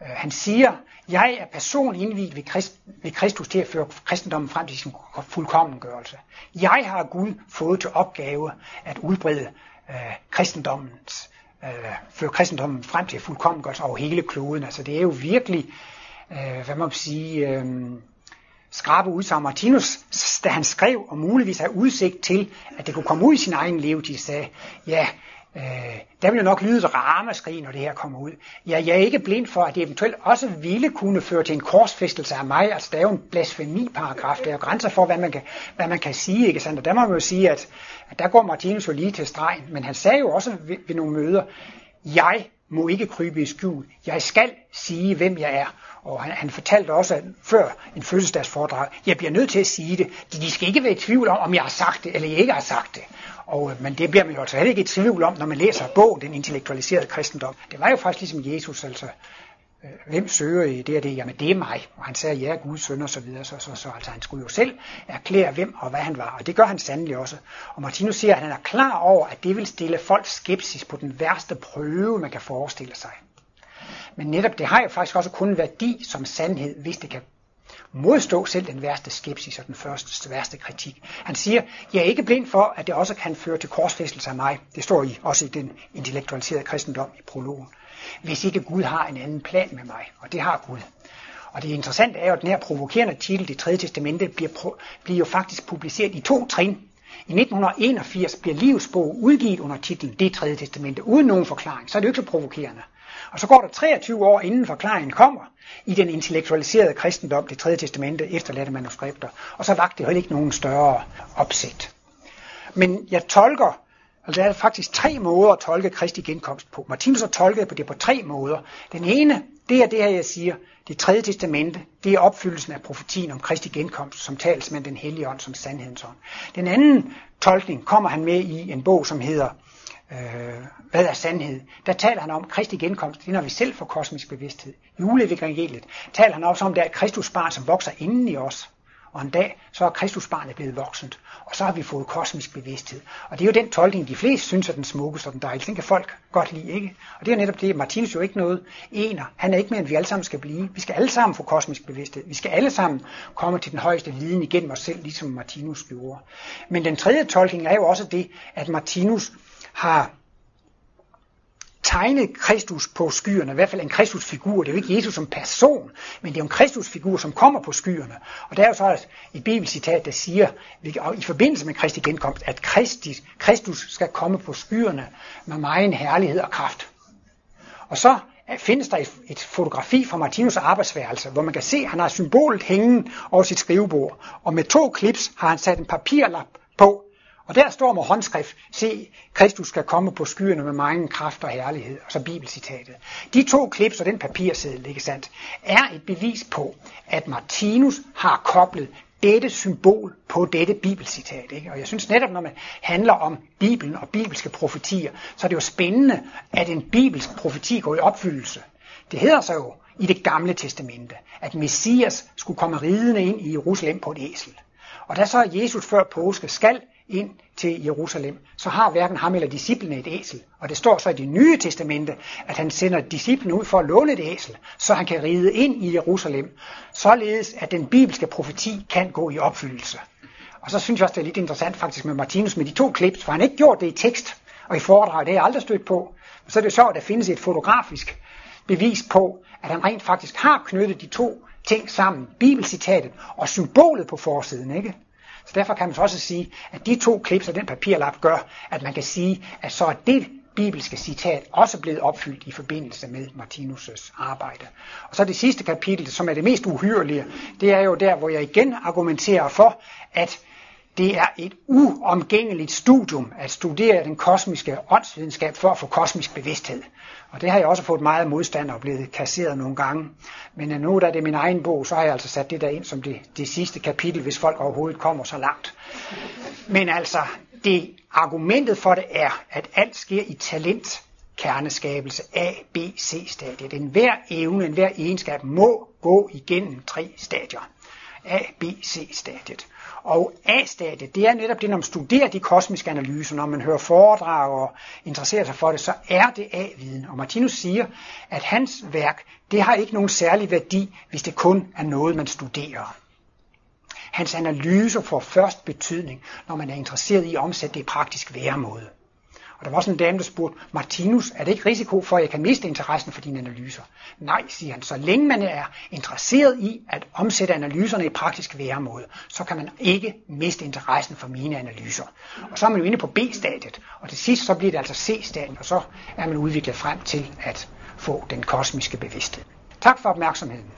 C: Øh, han siger, jeg er person indviet ved, Christ, ved Kristus til at føre kristendommen frem til sin fuldkommengørelse. Jeg har Gud fået til opgave at udbrede øh, kristendommens, øh, føre kristendommen frem til fuldkommengørelse over hele kloden. Altså det er jo virkelig, øh, hvad man kan sige, øh, skrabe udsagn. Martinus, da han skrev og muligvis havde udsigt til, at det kunne komme ud i sin egen levetid, sagde, ja, Øh, der vil jo nok lyde et ramaskrig, når det her kommer ud. Ja, jeg er ikke blind for, at det eventuelt også ville kunne føre til en korsfæstelse af mig. Altså, der er jo en blasfemiparagraf. Der er jo grænser for, hvad man kan, hvad man kan sige. Ikke sandt? Og der må man jo sige, at, at der går Martinus jo lige til stregen. Men han sagde jo også ved, ved nogle møder, jeg må ikke krybe i skjul. Jeg skal sige, hvem jeg er. Og han, han fortalte også at før en fødselsdagsforedrag, jeg bliver nødt til at sige det. De skal ikke være i tvivl om, om jeg har sagt det, eller jeg ikke har sagt det. Og, øh, men det bliver man jo altså heller ikke i tvivl om, når man læser bogen, Den intellektualiserede kristendom. Det var jo faktisk ligesom Jesus, altså, Øh, hvem søger i det og det? Jamen det er mig. Og han sagde, ja, Guds søn og så videre. Så, så, så altså, han skulle jo selv erklære, hvem og hvad han var. Og det gør han sandelig også. Og Martinus siger, at han er klar over, at det vil stille folk skepsis på den værste prøve, man kan forestille sig. Men netop det har jo faktisk også kun værdi som sandhed, hvis det kan modstå selv den værste skepsis og den første værste kritik. Han siger, jeg er ikke blind for, at det også kan føre til korsfæstelse af mig. Det står i, også i den intellektualiserede kristendom i prologen. Hvis ikke Gud har en anden plan med mig, og det har Gud. Og det interessante er jo, at den her provokerende titel, det tredje testamente, bliver, bliver jo faktisk publiceret i to trin. I 1981 bliver livsbog udgivet under titlen Det tredje testamente, uden nogen forklaring. Så er det jo ikke så provokerende. Og så går der 23 år, inden forklaringen kommer, i den intellektualiserede kristendom, det tredje testamente, efterladte manuskripter. Og så vagte det heller ikke nogen større opsæt. Men jeg tolker, altså der er faktisk tre måder at tolke Kristi genkomst på. Martinus har tolket på det på tre måder. Den ene, det er det her, jeg siger, det tredje testamente, det er opfyldelsen af profetien om Kristi genkomst, som tales med den hellige ånd som sandhedens ånd. Den anden tolkning kommer han med i en bog, som hedder øh, hvad er sandhed? Der taler han om Kristi genkomst, det er når vi selv får kosmisk bevidsthed. Juleevangeliet taler han også om, det er Kristus barn, som vokser inden i os. Og en dag, så er Kristusbarnet blevet voksent, og så har vi fået kosmisk bevidsthed. Og det er jo den tolkning, de fleste synes er den smukkeste og den dejligste. Den kan folk godt lide, ikke? Og det er netop det, Martinus jo ikke noget ener. Han er ikke med, end vi alle sammen skal blive. Vi skal alle sammen få kosmisk bevidsthed. Vi skal alle sammen komme til den højeste viden igennem os selv, ligesom Martinus gjorde. Men den tredje tolkning er jo også det, at Martinus har tegne Kristus på skyerne, i hvert fald en Kristusfigur. Det er jo ikke Jesus som person, men det er jo en Kristusfigur, som kommer på skyerne. Og der er jo så et bibelcitat, der siger, i forbindelse med Kristi genkomst, at Kristus, Kristus skal komme på skyerne med meget herlighed og kraft. Og så findes der et, fotografi fra Martinus arbejdsværelse, hvor man kan se, at han har symbolet hængende over sit skrivebord. Og med to klips har han sat en papirlap på, og der står med håndskrift, se, Kristus skal komme på skyerne med mange kraft og herlighed, og så bibelcitatet. De to klips og den papirseddel, ikke sandt, er et bevis på, at Martinus har koblet dette symbol på dette bibelcitat. Ikke? Og jeg synes netop, når man handler om Bibelen og bibelske profetier, så er det jo spændende, at en bibelsk profeti går i opfyldelse. Det hedder sig jo i det gamle testamente, at Messias skulle komme ridende ind i Jerusalem på et æsel. Og da så Jesus før påske skal ind til Jerusalem, så har hverken ham eller disciplene et æsel. Og det står så i det nye testamente, at han sender disciplene ud for at låne et æsel, så han kan ride ind i Jerusalem, således at den bibelske profeti kan gå i opfyldelse. Og så synes jeg også, det er lidt interessant faktisk med Martinus med de to klips, for han har ikke gjort det i tekst og i foredrag, det har jeg aldrig stødt på. Så er det så, at der findes et fotografisk bevis på, at han rent faktisk har knyttet de to ting sammen, bibelcitatet og symbolet på forsiden, ikke? Så derfor kan man så også sige, at de to klips og den papirlap gør, at man kan sige, at så er det bibelske citat også blevet opfyldt i forbindelse med Martinus' arbejde. Og så det sidste kapitel, som er det mest uhyrelige, det er jo der, hvor jeg igen argumenterer for, at det er et uomgængeligt studium at studere den kosmiske åndsvidenskab for at få kosmisk bevidsthed. Og det har jeg også fået meget modstand og blevet kasseret nogle gange. Men øh, nu da det er min egen bog, så har jeg altså sat det der ind som det, det sidste kapitel, hvis folk overhovedet kommer så langt. Men altså, det argumentet for det er, at alt sker i talent, kerneskabelse, A, B, C stadiet. En hver evne, en hver egenskab må gå igennem tre stadier. A, B, C stadiet. Og A-stadiet, det er netop det, når man studerer de kosmiske analyser, når man hører foredrag og interesserer sig for det, så er det A-viden. Og Martinus siger, at hans værk, det har ikke nogen særlig værdi, hvis det kun er noget, man studerer. Hans analyser får først betydning, når man er interesseret i at omsætte det i praktisk væremåde. Og der var også en dame, der spurgte, Martinus, er det ikke risiko for, at jeg kan miste interessen for dine analyser? Nej, siger han. Så længe man er interesseret i at omsætte analyserne i praktisk væremåde, så kan man ikke miste interessen for mine analyser. Og så er man jo inde på B-stadiet, og til sidst så bliver det altså C-stadiet, og så er man udviklet frem til at få den kosmiske bevidsthed. Tak for opmærksomheden.